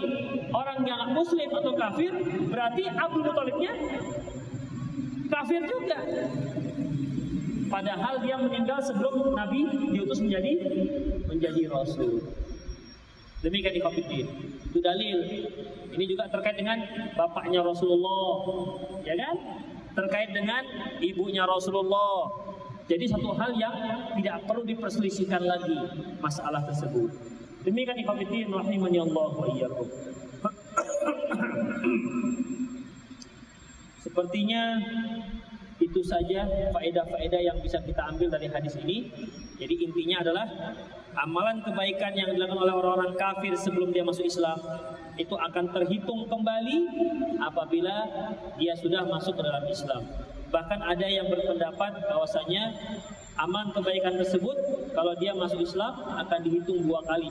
orang yang muslim atau kafir, berarti Abdul Muttalibnya kafir juga. Padahal dia meninggal sebelum Nabi diutus menjadi menjadi rasul. Demikian ikhwatiddin. Itu dalil. Ini juga terkait dengan bapaknya Rasulullah, ya kan? Terkait dengan ibunya Rasulullah. Jadi satu hal yang tidak perlu diperselisihkan lagi masalah tersebut. Demikian ikhwatiddin rahimani Allah wa iyyakum. Sepertinya itu saja faedah-faedah yang bisa kita ambil dari hadis ini. Jadi intinya adalah amalan kebaikan yang dilakukan oleh orang-orang kafir sebelum dia masuk Islam itu akan terhitung kembali apabila dia sudah masuk ke dalam Islam. Bahkan ada yang berpendapat bahwasanya aman kebaikan tersebut kalau dia masuk Islam akan dihitung dua kali.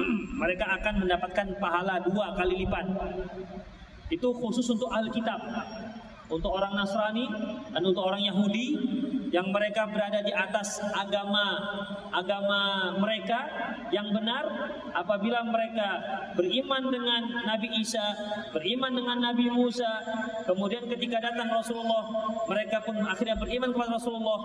Mereka akan mendapatkan pahala dua kali lipat. Itu khusus untuk ahli kitab. Untuk orang Nasrani dan untuk orang Yahudi yang mereka berada di atas agama agama mereka yang benar apabila mereka beriman dengan Nabi Isa, beriman dengan Nabi Musa, kemudian ketika datang Rasulullah, mereka pun akhirnya beriman kepada Rasulullah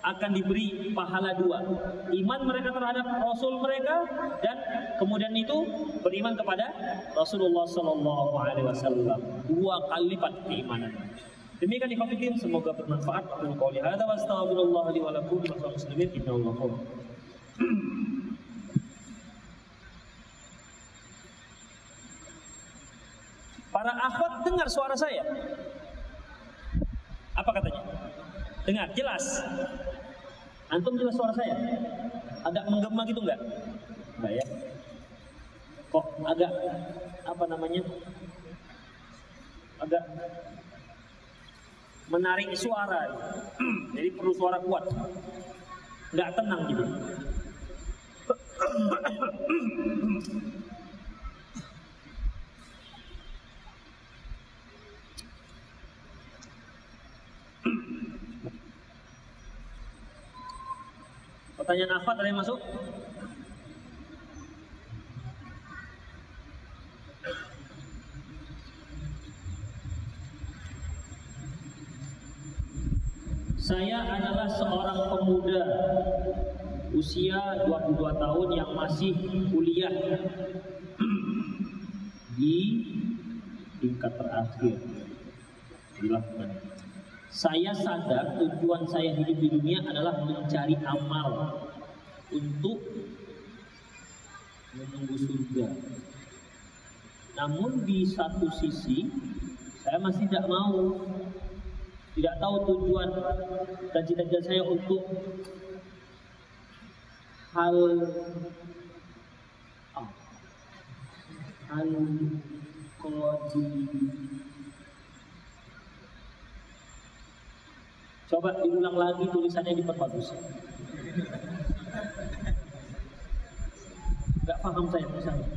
akan diberi pahala dua. Iman mereka terhadap Rasul mereka dan kemudian itu beriman kepada Rasulullah Sallallahu Alaihi Wasallam dua kali lipat keimanan. Demikian ikhwatiddin semoga bermanfaat. Aku qouli hadza wa astaghfirullah li wa lakum wa muslimin innahu Para akhwat dengar suara saya. Apa katanya? Dengar, jelas. Antum jelas suara saya? Agak menggema gitu enggak? Enggak ya? Kok agak apa namanya? Agak menarik suara. Jadi perlu suara kuat. Enggak tenang gitu. Pertanyaan apa ada yang masuk? Saya adalah seorang pemuda usia 22 tahun yang masih kuliah di tingkat terakhir dilakukan. Saya sadar tujuan saya hidup di dunia adalah mencari amal untuk menunggu surga. Namun di satu sisi saya masih tidak mau tidak tahu tujuan dan cita-cita saya untuk hal oh, hal Coba diulang lagi tulisannya diperbagus. Gak paham saya tulisannya.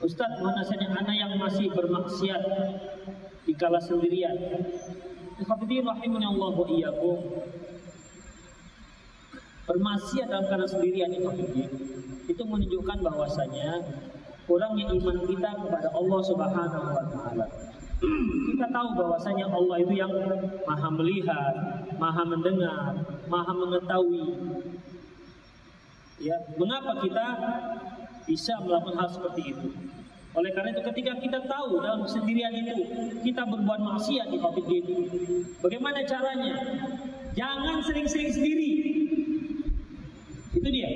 Ustaz, mana saja anak yang masih bermaksiat di kala sendirian. Ikhwatiddin rahimani Allah wa iyyakum. Bermaksiat dalam keadaan sendirian ikhwatiddin itu menunjukkan bahwasanya kurangnya iman kita kepada Allah Subhanahu wa taala. Kita tahu bahwasanya Allah itu yang Maha melihat, Maha mendengar, Maha mengetahui. Ya, mengapa kita bisa melakukan hal seperti itu? Oleh karena itu ketika kita tahu dalam kesendirian itu kita berbuat maksiat di covid ini, bagaimana caranya? Jangan sering-sering sendiri. Itu dia.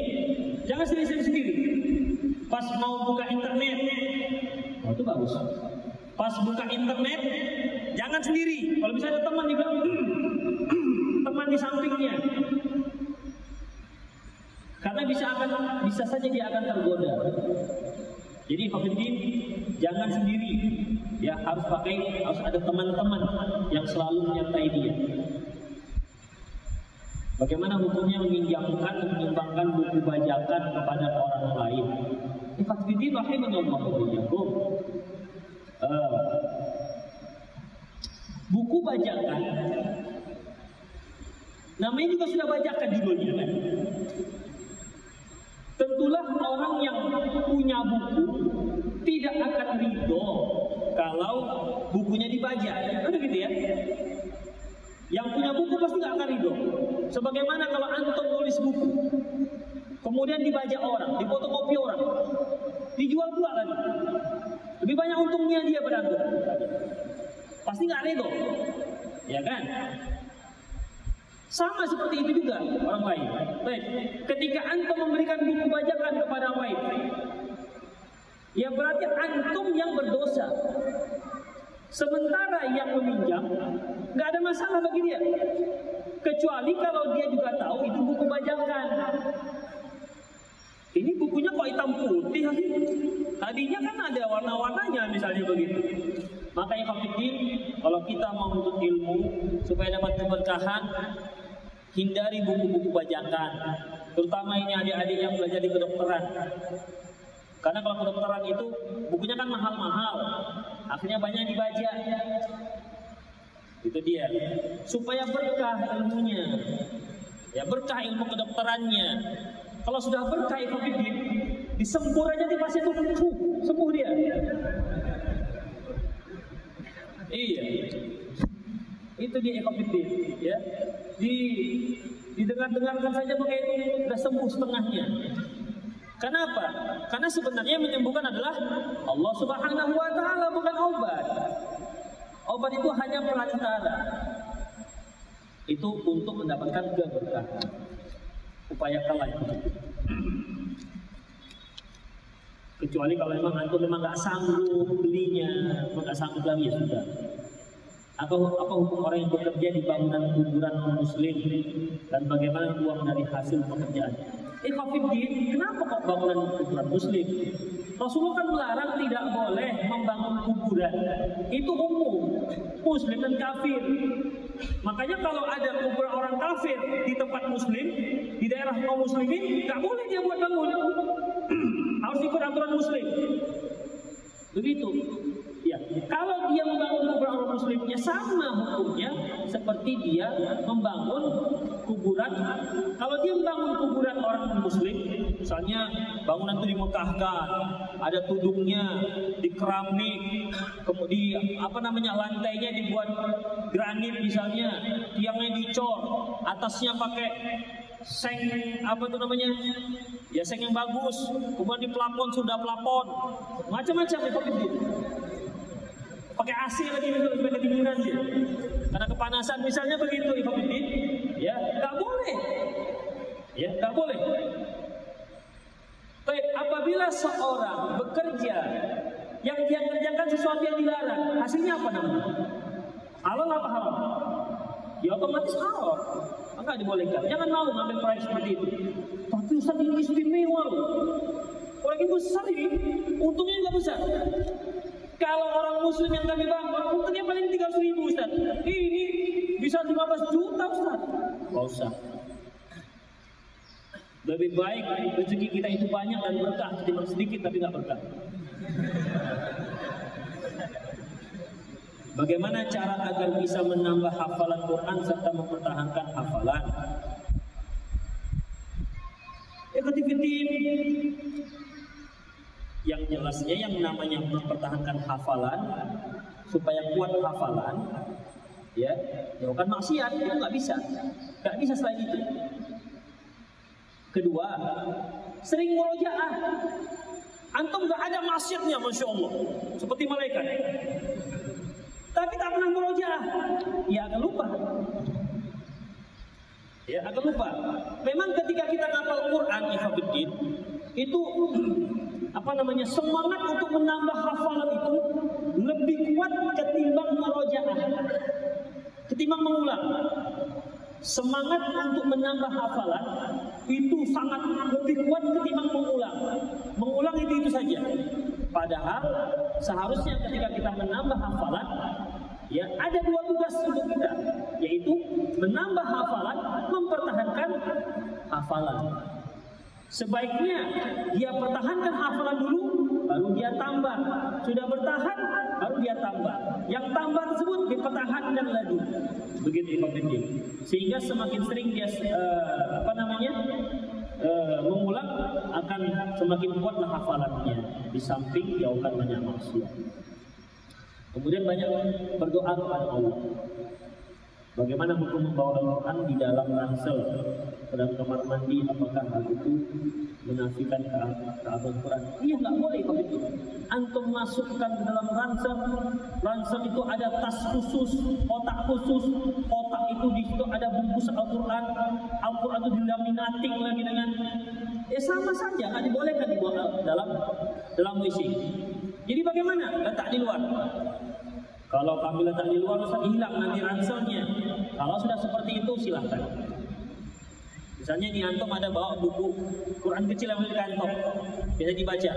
Jangan sering-sering sendiri. Pas mau buka internet, oh, itu bagus. Pas buka internet, jangan sendiri. Kalau bisa ada teman di teman di sampingnya. Karena bisa akan bisa saja dia akan tergoda. Jadi Hafidin jangan sendiri. Ya harus pakai harus ada teman-teman yang selalu menyertai dia. Bagaimana hukumnya meminjamkan dan menyumbangkan buku bajakan kepada orang lain? Hafidin rahimahullah uh, buku bajakan. Namanya juga sudah bajakan judulnya kan? Tentulah orang yang punya buku tidak akan ridho kalau bukunya dibajak. Kan gitu ya? Yang punya buku pasti nggak akan ridho. Sebagaimana kalau antum tulis buku kemudian dibajak orang difotokopi orang dijual pula lagi lebih banyak untungnya dia berantem. Pasti nggak ridho. Ya kan? Sama seperti itu juga orang lain. Baik, ketika antum memberikan buku bajakan kepada orang lain, ya berarti antum yang berdosa. Sementara yang meminjam nggak ada masalah bagi dia, kecuali kalau dia juga tahu itu buku bajakan. Ini bukunya kok hitam putih Tadinya kan ada warna-warnanya misalnya begitu. Makanya Hafidin, kalau kita mau menuntut ilmu supaya dapat keberkahan, hindari buku-buku bajakan. Terutama ini adik-adik yang belajar di kedokteran. Karena kalau kedokteran itu bukunya kan mahal-mahal. Akhirnya banyak dibaca. Itu dia. Supaya berkah ilmunya. Ya berkah ilmu kedokterannya. Kalau sudah berkah COVID disembur aja di pasien itu fuh, sembuh dia. Iya. Itu dia COVID ya. Di didengar-dengarkan saja pakai itu sudah sembuh setengahnya. Kenapa? Karena sebenarnya menyembuhkan adalah Allah Subhanahu wa taala bukan obat. Obat itu hanya perantara. Itu untuk mendapatkan keberkahan upayakanlah itu. Kecuali kalau memang antum memang nggak sanggup belinya, nggak sanggup lagi ya sudah. Apa apa hukum orang yang bekerja di bangunan kuburan non muslim dan bagaimana uang dari hasil pekerjaan? Eh Khafiddin, kenapa kok bangunan kuburan muslim? Rasulullah kan melarang tidak boleh membangun kuburan. Itu umum, muslim dan kafir. Makanya kalau ada kuburan orang kafir di tempat muslim, di daerah kaum muslimin, nggak boleh dia buat bangun. Harus ikut aturan muslim. Begitu. Ya, kalau dia membangun kuburan orang muslimnya sama hukumnya seperti dia membangun kuburan. Kalau dia membangun kuburan orang muslim, misalnya bangunan itu dimutahkan, ada tudungnya, di keramik, kemudian apa namanya lantainya dibuat granit misalnya, tiangnya dicor, atasnya pakai seng apa itu namanya ya seng yang bagus kemudian di pelapon sudah pelapon macam-macam itu pakai AC lagi misalnya supaya kedinginan dia. Karena kepanasan misalnya begitu Ikhwanuddin, ya nggak boleh. Ya nggak boleh. Baik, apabila seorang bekerja yang dia kerjakan sesuatu yang dilarang, hasilnya apa namanya? Halal apa haram? Ya otomatis halal. Enggak dibolehkan. Jangan mau ngambil proyek seperti itu. Tapi Ustaz ini istimewa loh. Proyek besar ini, untungnya nggak besar. Kalau orang muslim yang kami bangun, untungnya paling 300 ribu Ustaz. Ini bisa 15 juta Ustaz. Gak usah. Lebih baik rezeki kita itu banyak dan berkah ketimbang sedikit tapi nggak berkah. Bagaimana cara agar bisa menambah hafalan Quran serta mempertahankan hafalan? Ikuti yang jelasnya yang namanya mempertahankan hafalan supaya kuat hafalan ya jauhkan maksiat itu nggak bisa. Nggak bisa selain itu. Kedua sering murojaah. Antum nggak ada maksiatnya masya Allah. Seperti malaikat. Tapi tak pernah murojaah. Ya akan lupa. Ya akan lupa. Memang ketika kita ngapal Quran itu apa namanya semangat untuk menambah hafalan itu lebih kuat ketimbang merojaah, ketimbang mengulang. Semangat untuk menambah hafalan itu sangat lebih kuat ketimbang mengulang. Mengulang itu itu saja. Padahal seharusnya ketika kita menambah hafalan, ya ada dua tugas untuk kita, yaitu menambah hafalan, mempertahankan hafalan. Sebaiknya dia pertahankan hafalan dulu, baru dia tambah. Sudah bertahan, baru dia tambah. Yang tambah tersebut dipertahankan lagi. Begitu Imam Sehingga semakin sering dia uh, apa namanya uh, mengulang akan semakin kuatlah hafalannya. Di samping jauhkan banyak maksiat. Kemudian banyak berdoa kepada Allah. Bagaimana hukum membawa Al-Quran di dalam ransel dalam kamar mandi? Apakah hal itu menafikan keabsahan Quran? Iya nggak boleh kalau itu. Antum masukkan ke dalam ransel. Ransel itu ada tas khusus, kotak khusus. Kotak itu di situ ada bungkus Al-Quran. Al-Quran itu dilaminating lagi dengan ya sama saja nggak dibolehkan dibawa dalam dalam WC. Jadi bagaimana? Letak di luar. Kalau kami letak di luar, Ustaz hilang nanti ranselnya. Kalau sudah seperti itu, silahkan. Misalnya di antum ada bawa buku Quran kecil yang di kantong, bisa dibaca.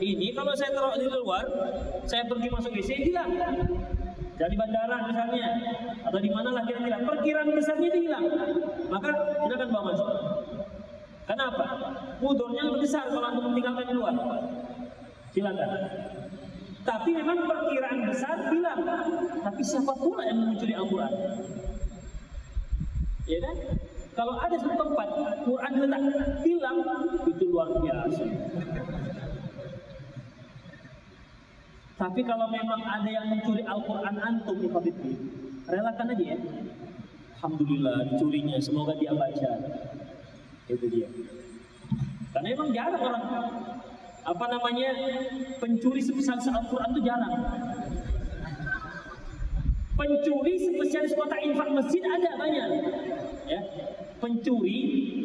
Ini kalau saya taruh di luar, saya pergi masuk WC hilang. Dari bandara misalnya, atau di mana lah kira-kira, perkiraan besarnya hilang. Maka silakan bawa masuk. Kenapa? Mudornya lebih besar kalau antum meninggalkan di luar. Silakan. Tapi memang perkiraan besar bilang, tapi siapa pula yang mencuri Al-Quran? Ya kan? Kalau ada satu tempat Quran letak hilang, itu luar biasa. Tapi kalau memang ada yang mencuri Al-Quran antum di relakan aja ya. Alhamdulillah dicurinya, semoga dia baca. Itu dia. Karena memang jarang orang apa namanya pencuri spesialis Al-Quran itu jarang. Pencuri spesialis kota infak masjid ada banyak, ya. Pencuri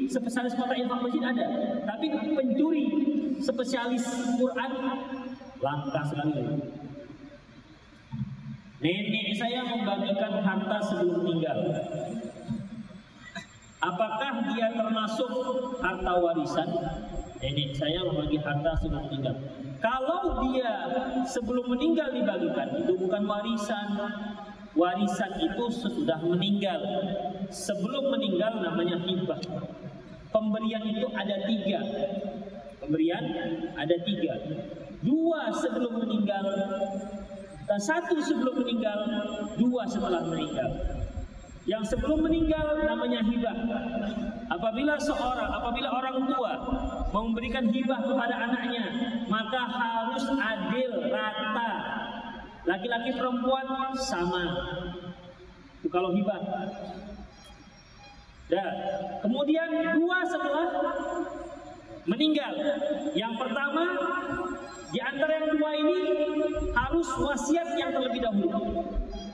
spesialis kota infak masjid ada, tapi pencuri spesialis Quran langka sekali. Nenek saya membagikan harta sebelum meninggal. Apakah dia termasuk harta warisan? Nenek saya membagi harta sebelum meninggal. Kalau dia sebelum meninggal dibagikan, itu bukan warisan. Warisan itu sesudah meninggal. Sebelum meninggal namanya hibah. Pemberian itu ada tiga. Pemberian ada tiga. Dua sebelum meninggal, dan satu sebelum meninggal, dua setelah meninggal. Yang sebelum meninggal namanya hibah. Apabila seorang, apabila orang tua memberikan hibah kepada anaknya, maka harus adil, rata. Laki-laki perempuan sama. Itu kalau hibah. Dan kemudian dua setelah meninggal. Yang pertama di antara yang dua ini harus wasiat yang terlebih dahulu.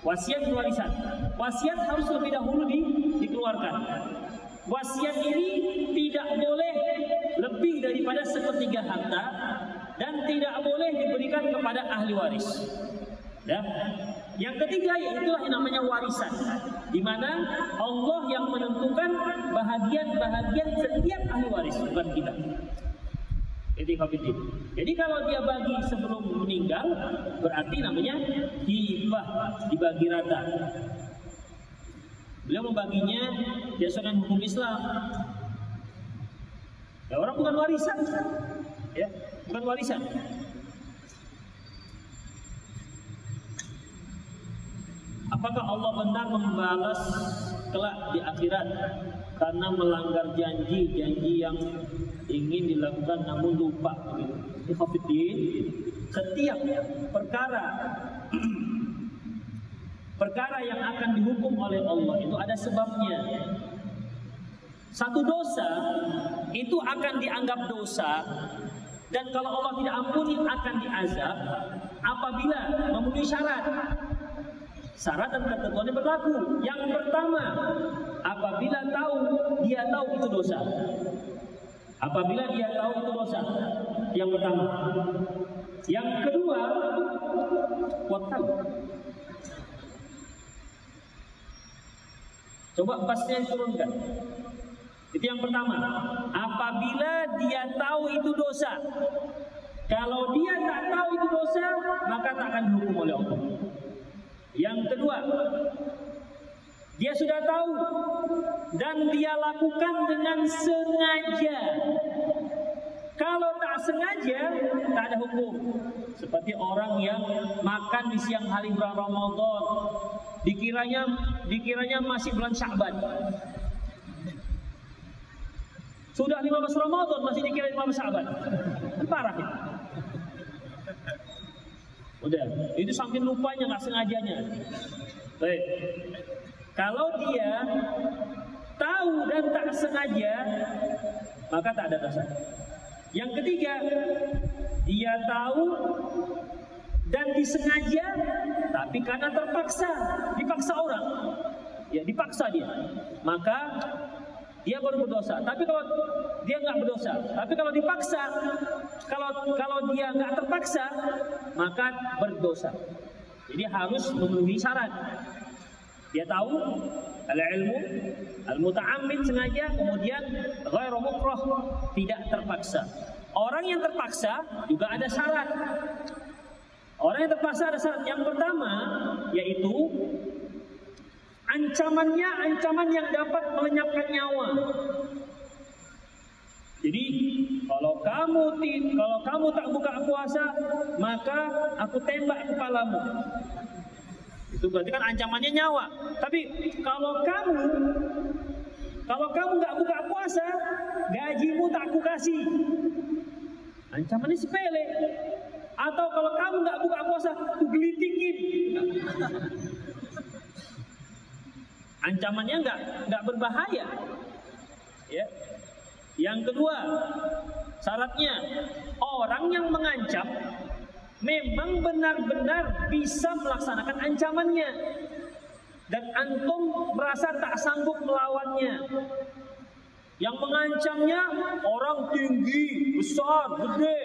Wasiat warisan. Wasiat harus lebih dahulu di, dikeluarkan. Wasiat ini tidak boleh lebih daripada sepertiga harta dan tidak boleh diberikan kepada ahli waris. Ya. Yang ketiga yaitulah yang namanya warisan, di mana Allah yang menentukan bahagian-bahagian setiap ahli waris bukan kita. Jadi kalau dia bagi sebelum meninggal, berarti namanya hibah, dibagi rata. Beliau membaginya berdasarkan hukum Islam. Ya orang bukan warisan, ya bukan warisan. Apakah Allah benar membalas kelak di akhirat karena melanggar janji-janji yang ingin dilakukan namun lupa gitu. setiap perkara perkara yang akan dihukum oleh Allah itu ada sebabnya. Satu dosa itu akan dianggap dosa dan kalau Allah tidak ampuni akan diazab apabila memenuhi syarat. Syarat dan ketentuannya berlaku. Yang pertama, apabila tahu dia tahu itu dosa. Apabila dia tahu itu dosa. yang pertama. Yang kedua, kuatkan. Coba pasnya diturunkan. Itu yang pertama. Apabila dia tahu itu dosa. Kalau dia tak tahu itu dosa, maka tak akan dihukum oleh Allah. Yang kedua, dia sudah tahu dan dia lakukan dengan sengaja. Kalau tak sengaja, tak ada hukum. Seperti orang yang makan di siang hari bulan Ramadan, dikiranya dikiranya masih bulan Sya'ban. Sudah 15 Ramadan masih dikira 15 Sya'ban. Parah itu. Udah, itu saking lupanya nggak sengajanya. Baik. Kalau dia tahu dan tak sengaja, maka tak ada dosa. Yang ketiga, dia tahu dan disengaja, tapi karena terpaksa, dipaksa orang, ya dipaksa dia, maka dia baru berdosa. Tapi kalau dia nggak berdosa, tapi kalau dipaksa, kalau kalau dia nggak terpaksa, maka berdosa. Jadi harus memenuhi syarat. Dia tahu al ilmu al muta'ammid sengaja kemudian ghairu mukrah tidak terpaksa. Orang yang terpaksa juga ada syarat. Orang yang terpaksa ada syarat. Yang pertama yaitu ancamannya ancaman yang dapat melenyapkan nyawa. Jadi kalau kamu kalau kamu tak buka puasa, maka aku tembak kepalamu. Itu berarti kan ancamannya nyawa. Tapi kalau kamu kalau kamu nggak buka puasa, gajimu tak aku kasih. Ancamannya sepele. Atau kalau kamu nggak buka puasa, aku gelitikin. Ancamannya nggak nggak berbahaya. Ya. Yang kedua, syaratnya orang yang mengancam memang benar-benar bisa melaksanakan ancamannya. Dan antum merasa tak sanggup melawannya. Yang mengancamnya orang tinggi, besar, gede.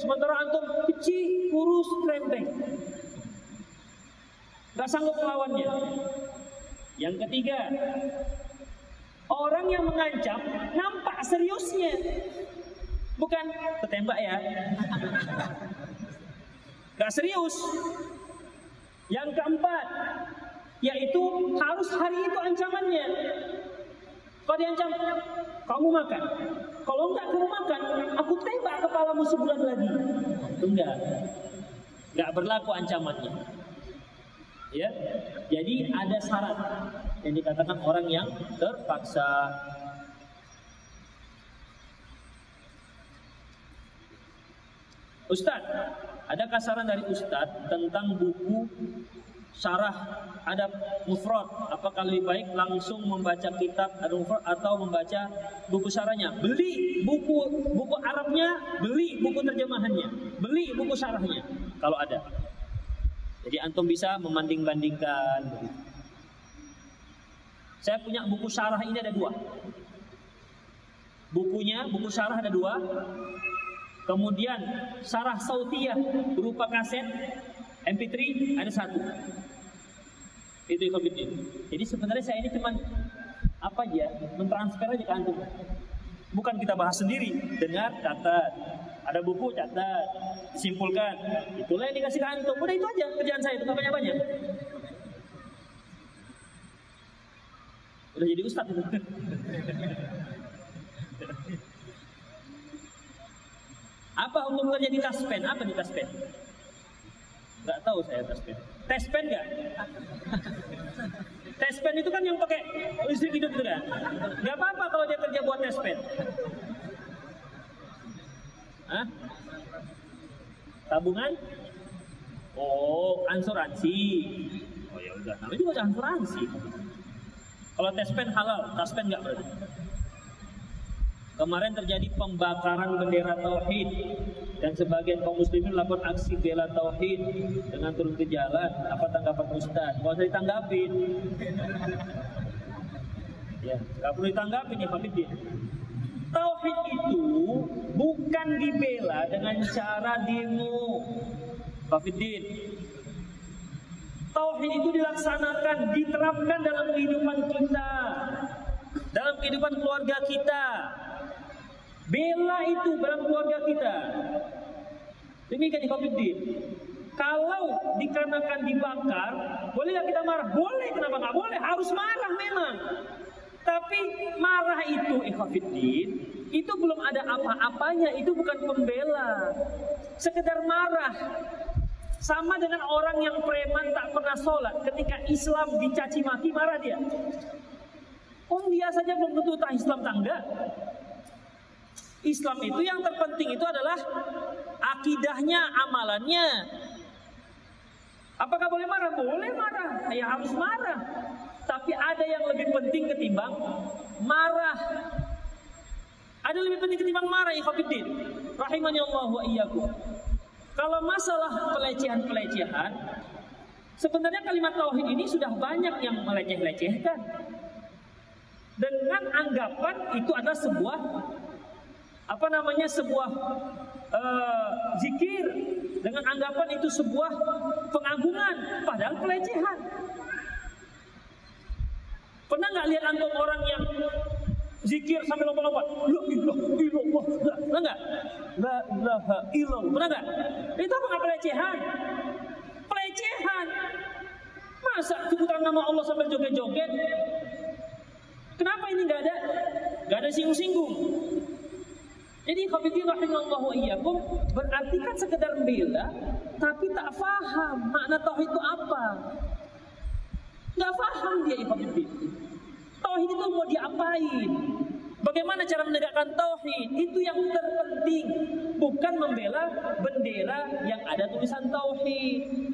Sementara antum kecil, kurus, krempeng tak sanggup melawannya. Yang ketiga orang yang mengancam nampak seriusnya. Bukan ketembak ya Gak serius. Yang keempat, yaitu harus hari itu ancamannya. Kalau diancam, kamu makan. Kalau enggak kamu makan, aku tembak kepalamu sebulan lagi. Enggak. Enggak berlaku ancamannya. Ya. Jadi ada syarat yang dikatakan orang yang terpaksa. Ustadz, ada kasaran dari Ustadz tentang buku syarah adab mufrad. Apakah lebih baik langsung membaca kitab adab mufrad atau membaca buku syarahnya? Beli buku buku Arabnya, beli buku terjemahannya, beli buku syarahnya kalau ada. Jadi antum bisa membanding-bandingkan. Saya punya buku syarah ini ada dua. Bukunya, buku syarah ada dua. Kemudian sarah sautiyah berupa kaset MP3 ada satu. Itu Ikhwanuddin. Jadi sebenarnya saya ini cuma apa aja mentransfer aja ke antum. Bukan kita bahas sendiri, dengar, catat. Ada buku, catat, simpulkan. Itulah yang dikasih ke antum. Udah itu aja kerjaan saya, itu banyak-banyak. Udah jadi ustadz itu. Apa hukum kerja di taspen? Apa di taspen? Gak tahu saya taspen. Taspen gak? Taspen itu kan yang pakai listrik hidup itu kan? Gak apa-apa kalau dia kerja buat taspen. Hah? Tabungan? Oh, asuransi. Oh ya udah, namanya juga asuransi. Kalau taspen halal, taspen nggak berarti. Kemarin terjadi pembakaran bendera tauhid dan sebagian kaum muslimin melakukan aksi bela tauhid dengan turun ke jalan. Apa tanggapan Ustaz? Gak usah ditanggapin. Ya, gak perlu ditanggapin ya Pak Tauhid itu bukan dibela dengan cara demo. Kafiddin. Tauhid itu dilaksanakan, diterapkan dalam kehidupan kita, dalam kehidupan keluarga kita. Bela itu dalam keluarga kita. Demikian Kafiddin. Kalau dikarenakan dibakar, boleh kita marah? Boleh, kenapa nggak boleh? Harus marah memang. Tapi marah itu ikhwafiddin, itu belum ada apa-apanya, itu bukan pembela. Sekedar marah. Sama dengan orang yang preman tak pernah sholat, ketika Islam dicaci maki marah dia. Oh dia saja belum tentu tak Islam tangga. Islam itu yang terpenting itu adalah akidahnya, amalannya. Apakah boleh marah? Boleh marah. Ya harus marah. Tapi ada yang lebih penting ketimbang marah. Ada yang lebih penting ketimbang marah, ikhwatiddin. Rahimani Allah wa iyyakum. Kalau masalah pelecehan-pelecehan, sebenarnya kalimat tauhid ini sudah banyak yang meleceh-lecehkan. Dengan anggapan itu adalah sebuah apa namanya sebuah uh, zikir dengan anggapan itu sebuah pengagungan padahal pelecehan. Pernah nggak lihat antum orang yang zikir sambil lompat-lompat? La ilaha illallah. Pernah nggak? La ilaha illallah. Pernah nggak? Itu apa pelecehan? Pelecehan. Masa sebutan nama Allah sambil joget-joget? Kenapa ini nggak ada? Nggak ada singgung-singgung jadi khabidin rahimallahu iyyakum berarti kan sekedar bela tapi tak faham makna tauhid itu apa. Enggak faham dia ikhwatiddin. Tauhid itu mau diapain? Bagaimana cara menegakkan tauhid? Itu yang terpenting, bukan membela bendera yang ada tulisan tauhid.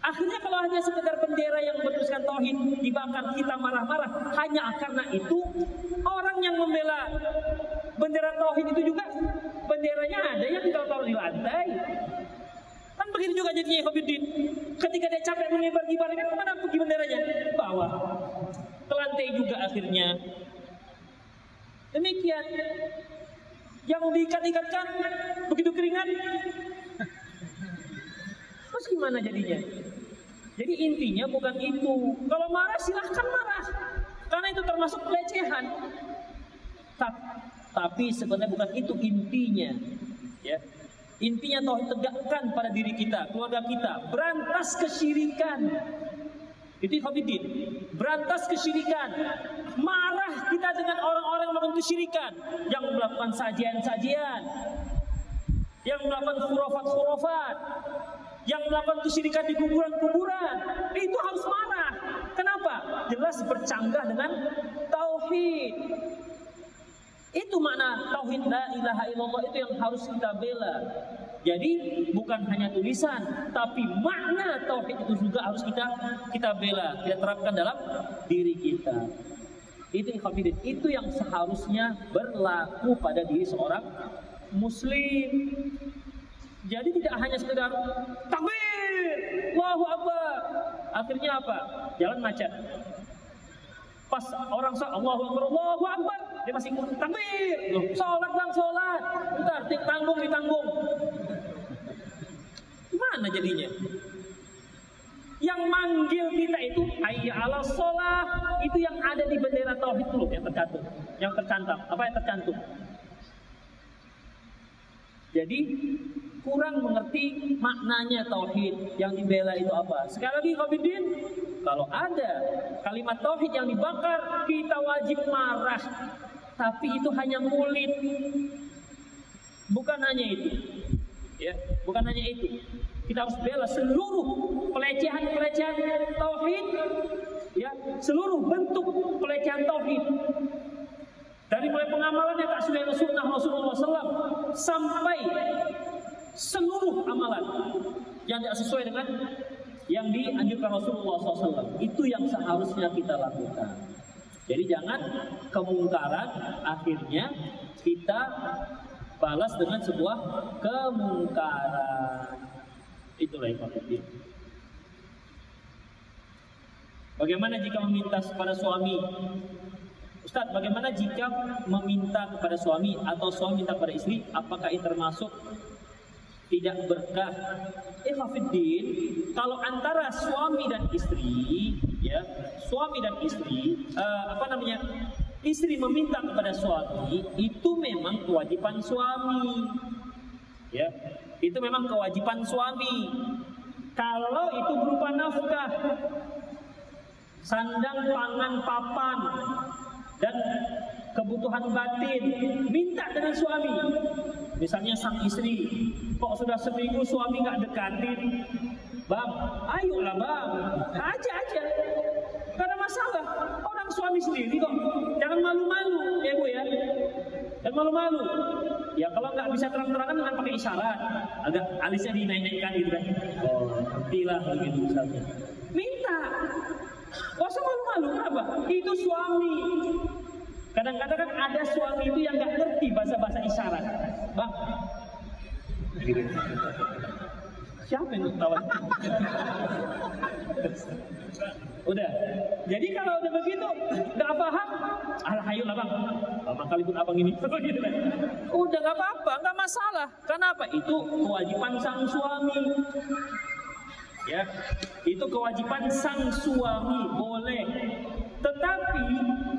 Akhirnya kalau hanya sekedar bendera yang bertuliskan tauhid dibakar kita marah-marah hanya karena itu orang yang membela bendera tauhid itu juga benderanya ada yang ditaruh di lantai. Kan begitu juga jadinya Khobiddin. Ketika dia capek mengibar-gibar kan ke mana pergi benderanya? Bawah. Ke lantai juga akhirnya. Demikian. Yang diikat-ikatkan begitu keringat. Terus gimana jadinya? Jadi intinya bukan itu. Kalau marah silahkan marah. Karena itu termasuk pelecehan. Tapi sebenarnya bukan itu intinya. Ya. Intinya tauhid tegakkan pada diri kita, keluarga kita, berantas kesyirikan. Itu Habibin, berantas kesyirikan. Marah kita dengan orang-orang yang melakukan kesyirikan, yang melakukan sajian-sajian, yang melakukan khurafat-khurafat, yang melakukan kesyirikan di kuburan-kuburan. Itu harus marah. Kenapa? Jelas bercanggah dengan tauhid. Itu makna tauhid la ilaha illallah itu yang harus kita bela. Jadi bukan hanya tulisan, tapi makna tauhid itu juga harus kita kita bela, kita terapkan dalam diri kita. Itu ikhwatiddin, itu yang seharusnya berlaku pada diri seorang muslim. Jadi tidak hanya sekedar takbir, Allahu Akbar. Akhirnya apa? Jalan macet. Pas orang sholat Allahu Akbar, Allahu Akbar, dia masih takbir. Loh, sholat bang, sholat. Bentar, tanggung, ditanggung. Gimana jadinya? Yang manggil kita itu hayya ala sholat itu yang ada di bendera tauhid dulu yang tercantum, yang tercantum. Apa yang tercantum? Jadi kurang mengerti maknanya tauhid yang dibela itu apa. Sekali lagi Khobidin, kalau ada kalimat tauhid yang dibakar, kita wajib marah. Tapi itu hanya mulit. Bukan hanya itu. Ya, bukan hanya itu. Kita harus bela seluruh pelecehan-pelecehan tauhid, ya, seluruh bentuk pelecehan tauhid. Dari mulai pengamalan yang tak sesuai sunnah Rasulullah SAW sampai seluruh amalan yang tidak sesuai dengan yang dianjurkan Rasulullah SAW. Itu yang seharusnya kita lakukan. Jadi jangan kemungkaran akhirnya kita balas dengan sebuah kemungkaran. Itulah yang penting. Bagaimana jika meminta kepada suami Ustaz, bagaimana jika meminta kepada suami atau suami minta kepada istri, apakah ini termasuk tidak berkah? Eh, Hafiddin, kalau antara suami dan istri, ya, suami dan istri, uh, apa namanya, istri meminta kepada suami, itu memang kewajiban suami, ya, itu memang kewajiban suami. Kalau itu berupa nafkah, sandang, pangan, papan, dan kebutuhan batin minta dengan suami misalnya sang istri kok sudah seminggu suami nggak dekatin bang ayolah bang. Aja aja. Ada masalah. Orang suami sendiri kok. Jangan malu-malu ya bu ya. Dan malu-malu. Ya kalau nggak bisa terang-terangan dengan pakai isyarat. Agak alisnya dinaik-naikkan gitu kan. Oh ngerti lah begitu misalnya minta. Gak usah malu-malu, kenapa? Itu suami. Kadang-kadang kan ada suami itu yang gak ngerti bahasa-bahasa isyarat. Bang, siapa yang tahu? udah. Jadi kalau udah begitu, gak paham, alah ayolah bang, lama kali pun abang ini. Gitu kan. Udah gak apa-apa, gak masalah. Kenapa? Itu kewajiban sang suami ya itu kewajiban sang suami boleh tetapi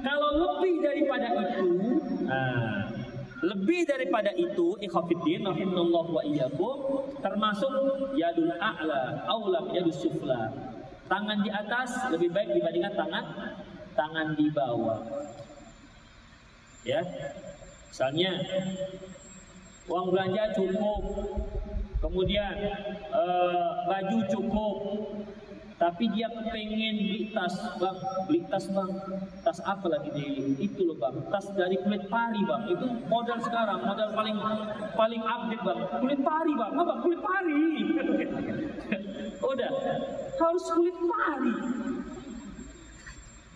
kalau lebih daripada itu nah, lebih daripada itu ikhafidin rahimallahu wa iyyakum termasuk yadul a'la aula yadus sufla. Tangan di atas lebih baik dibandingkan tangan tangan di bawah. Ya. Misalnya uang belanja cukup kemudian uh, baju cukup tapi dia pengen beli tas bang. Beli tas bang. Tas apa lagi di itu loh bang. Tas dari kulit pari bang. Itu modal sekarang modal paling paling update bang. Kulit pari bang. Apa? Kulit pari? Udah. Harus kulit pari.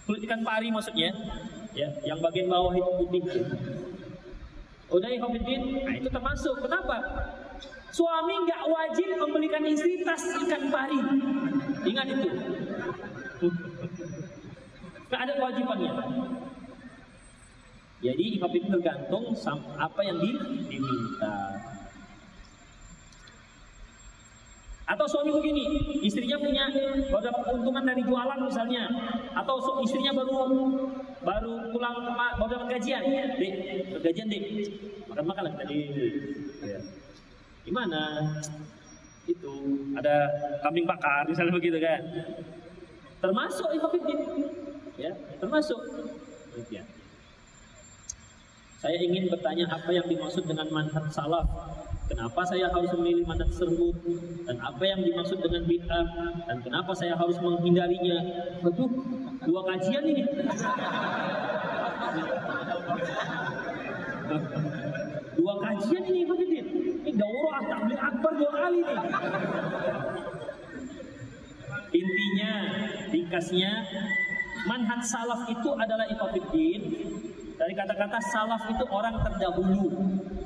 Kulit ikan pari maksudnya? Ya yang bagian bawah itu putih. Udah ya nah itu termasuk. Kenapa Suami nggak wajib membelikan istri tas ikan pari. Ingat itu. Nggak ada kewajibannya. Jadi ikaf itu tergantung apa yang diminta. Atau suami begini, istrinya punya baru keuntungan dari jualan misalnya, atau istrinya baru baru pulang baru dapat gajian, dek, gajian dek, makan makan lagi tadi. Gimana? Itu ada kambing bakar misalnya begitu kan? Termasuk itu ya termasuk. Ya. saya ingin bertanya apa yang dimaksud dengan manhaj salaf? Kenapa saya harus memilih manhaj tersebut? Dan apa yang dimaksud dengan bid'ah? Dan kenapa saya harus menghindarinya? Betul dua kajian ini. Dua kajian ini begitu ini daurah takbir akbar dua kali nih. Intinya, dikasnya manhaj salaf itu adalah ikhwatiddin. Dari kata-kata salaf itu orang terdahulu.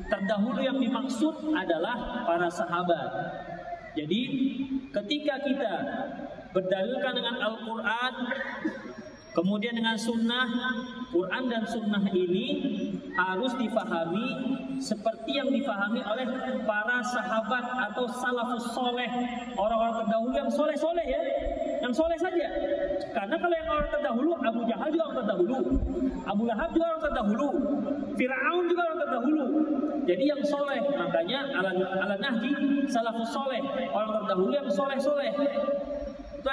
Terdahulu yang dimaksud adalah para sahabat. Jadi ketika kita berdalilkan dengan Al-Quran, kemudian dengan sunnah, Quran dan sunnah ini harus difahami seperti yang difahami oleh para sahabat atau salafus soleh orang-orang terdahulu yang soleh-soleh ya yang soleh saja. Karena kalau yang orang terdahulu Abu Jahal juga orang terdahulu Abu Lahab juga orang terdahulu Fir'aun juga orang terdahulu. Jadi yang soleh makanya ala, ala salafus soleh orang terdahulu yang soleh-soleh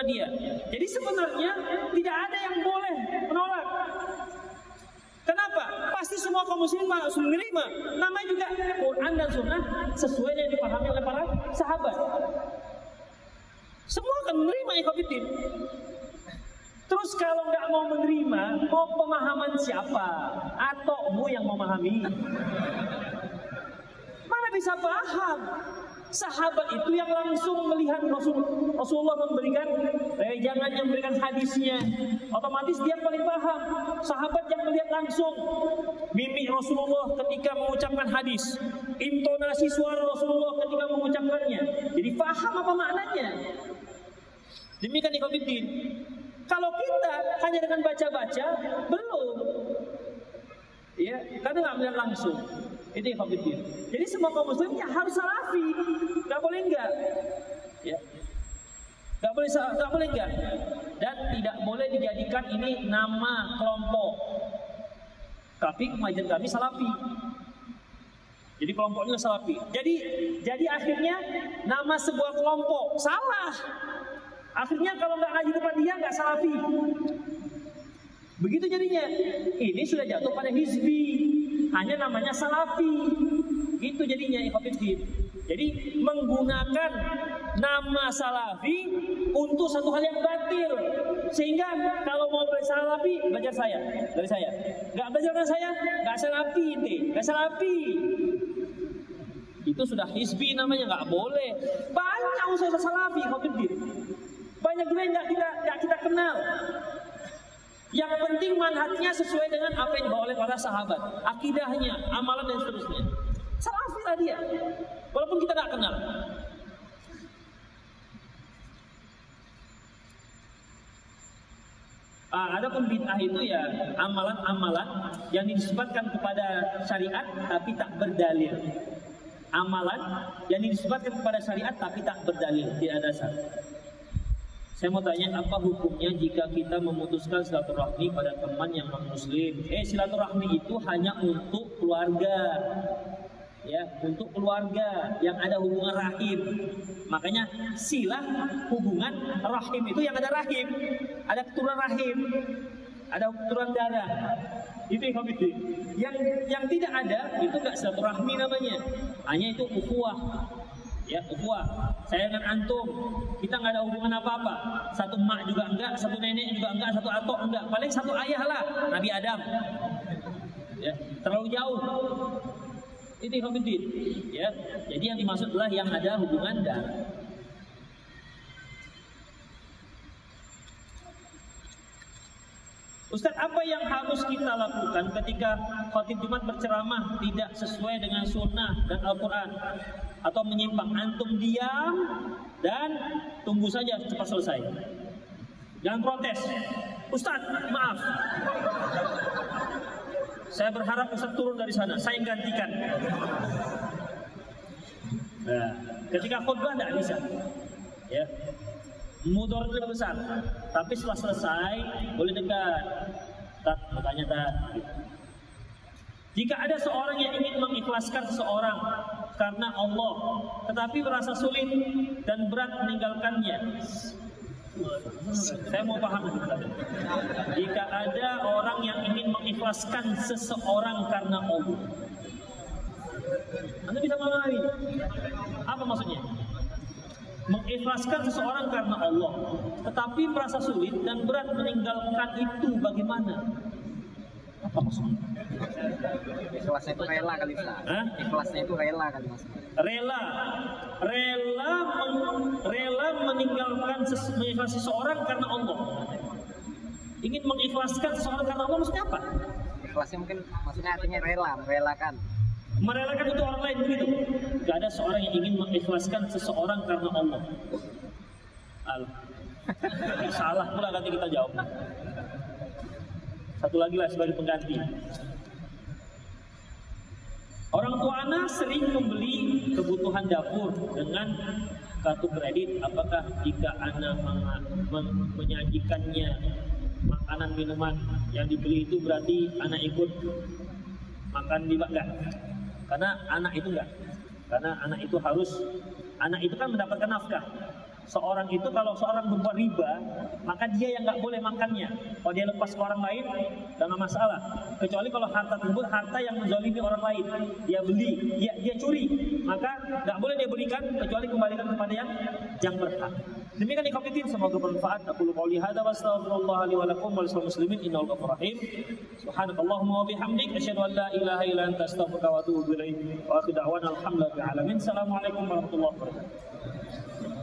dia jadi sebenarnya tidak ada yang boleh menolak Kenapa? Pasti semua kaum muslimin harus menerima. Namanya juga Quran dan Sunnah sesuai yang dipahami oleh para sahabat. Semua akan menerima ikhwatiddin. Terus kalau nggak mau menerima, mau pemahaman siapa? Atau mu yang memahami? Mana bisa paham? Sahabat itu yang langsung melihat Rasul, Rasulullah memberikan eh, jangan yang memberikan hadisnya. Otomatis dia paling paham. Sahabat yang melihat langsung mimik Rasulullah ketika mengucapkan hadis, intonasi suara Rasulullah ketika mengucapkannya. Jadi paham apa maknanya. Demikian ikhwatiddin. Kalau kita hanya dengan baca-baca, belum. Ya, karena nggak melihat langsung. Itu yang Jadi semua kaum harus salafi. Gak boleh enggak. Ya. Gak boleh gak boleh enggak. Dan tidak boleh dijadikan ini nama kelompok. Tapi kemajuan kami salafi. Jadi kelompoknya salafi. Jadi jadi akhirnya nama sebuah kelompok salah. Akhirnya kalau nggak ngaji depan dia nggak salafi. Begitu jadinya. Ini sudah jatuh pada hizbi. Hanya namanya salafi. Gitu jadinya ikhwatiddin. Jadi menggunakan nama salafi untuk satu hal yang batil. Sehingga kalau mau belajar salafi, belajar saya, dari saya. Gak belajar dari saya, gak salafi ini, gak salafi. Itu sudah hisbi namanya, nggak boleh. Banyak usaha salafi, Khofiddin. Banyak juga yang nggak kita, gak kita kenal. Yang penting manhajnya sesuai dengan apa yang dibawa oleh para sahabat. Akidahnya, amalan dan seterusnya. Salafi lah dia. Walaupun kita nggak kenal. Ah, ada pun bid'ah itu ya amalan-amalan yang disebutkan kepada syariat tapi tak berdalil amalan yang disebutkan kepada syariat tapi tak berdalil, tidak dasar. Saya mau tanya apa hukumnya jika kita memutuskan silaturahmi pada teman yang non muslim? Eh silaturahmi itu hanya untuk keluarga. Ya, untuk keluarga yang ada hubungan rahim. Makanya silah hubungan rahim itu yang ada rahim, ada keturunan rahim, ada keturunan darah. Itu yang Yang yang tidak ada itu enggak silaturahmi namanya. Hanya itu ukhuwah. Ya, ukhuwah. Saya dengan antum, kita nggak ada hubungan apa-apa. Satu mak juga enggak, satu nenek juga enggak, satu atok enggak. Paling satu ayah lah, Nabi Adam. Ya, terlalu jauh. Itu ikhwatiddin. Ya, jadi yang dimaksud adalah yang ada hubungan darah. Ustaz, apa yang harus kita lakukan ketika khotib Jumat berceramah tidak sesuai dengan sunnah dan Al-Quran atau menyimpang? Antum diam dan tunggu saja cepat selesai. Jangan protes. Ustaz, maaf. Saya berharap Ustaz turun dari sana. Saya yang gantikan. Nah, ketika khutbah tidak bisa. Ya, Mudor itu besar. Tapi setelah selesai boleh dekat. Tak bertanya tak. Jika ada seorang yang ingin mengikhlaskan seseorang karena Allah, tetapi merasa sulit dan berat meninggalkannya. Saya mau paham. Jika ada orang yang ingin mengikhlaskan seseorang karena Allah, Anda bisa memahami apa maksudnya? Mengikhlaskan seseorang karena Allah, tetapi merasa sulit dan berat meninggalkan itu bagaimana? Apa maksudnya? Ikhlasnya itu rela kali Ustaz. Hah? Ikhlasnya itu rela kali Mas. Rela, rela, meng, rela meninggalkan ses, mengikhlaskan seseorang karena Allah. Ingin mengikhlaskan seseorang karena Allah maksudnya apa? Ikhlasnya mungkin maksudnya artinya rela, merelakan merelakan untuk orang lain begitu. Gak ada seorang yang ingin mengikhlaskan seseorang karena Allah. Al. Salah pula nanti kita jawab. Satu lagi lah sebagai pengganti. Orang tua anak sering membeli kebutuhan dapur dengan kartu kredit. Apakah jika anak menyajikannya makanan minuman yang dibeli itu berarti anak ikut makan di enggak? Karena anak itu enggak. Karena anak itu harus anak itu kan mendapatkan nafkah. Seorang itu kalau seorang berbuat riba, maka dia yang nggak boleh makannya. Kalau dia lepas ke orang lain, jangan masalah. Kecuali kalau harta tersebut harta yang menzalimi orang lain, dia beli, dia dia curi, maka nggak boleh dia berikan kecuali kembalikan kepada yang yang berhak. Demikian ikhwatiddin semoga bermanfaat. Aku lu qouli hadza wa astaghfirullah li wa lakum muslimin innahu ghafurur rahim. Subhanakallahumma wa bihamdik ilaha illa anta astaghfiruka wa atubu. Wa akhiru da'wana alhamdulillahi alamin. Assalamualaikum warahmatullahi wabarakatuh.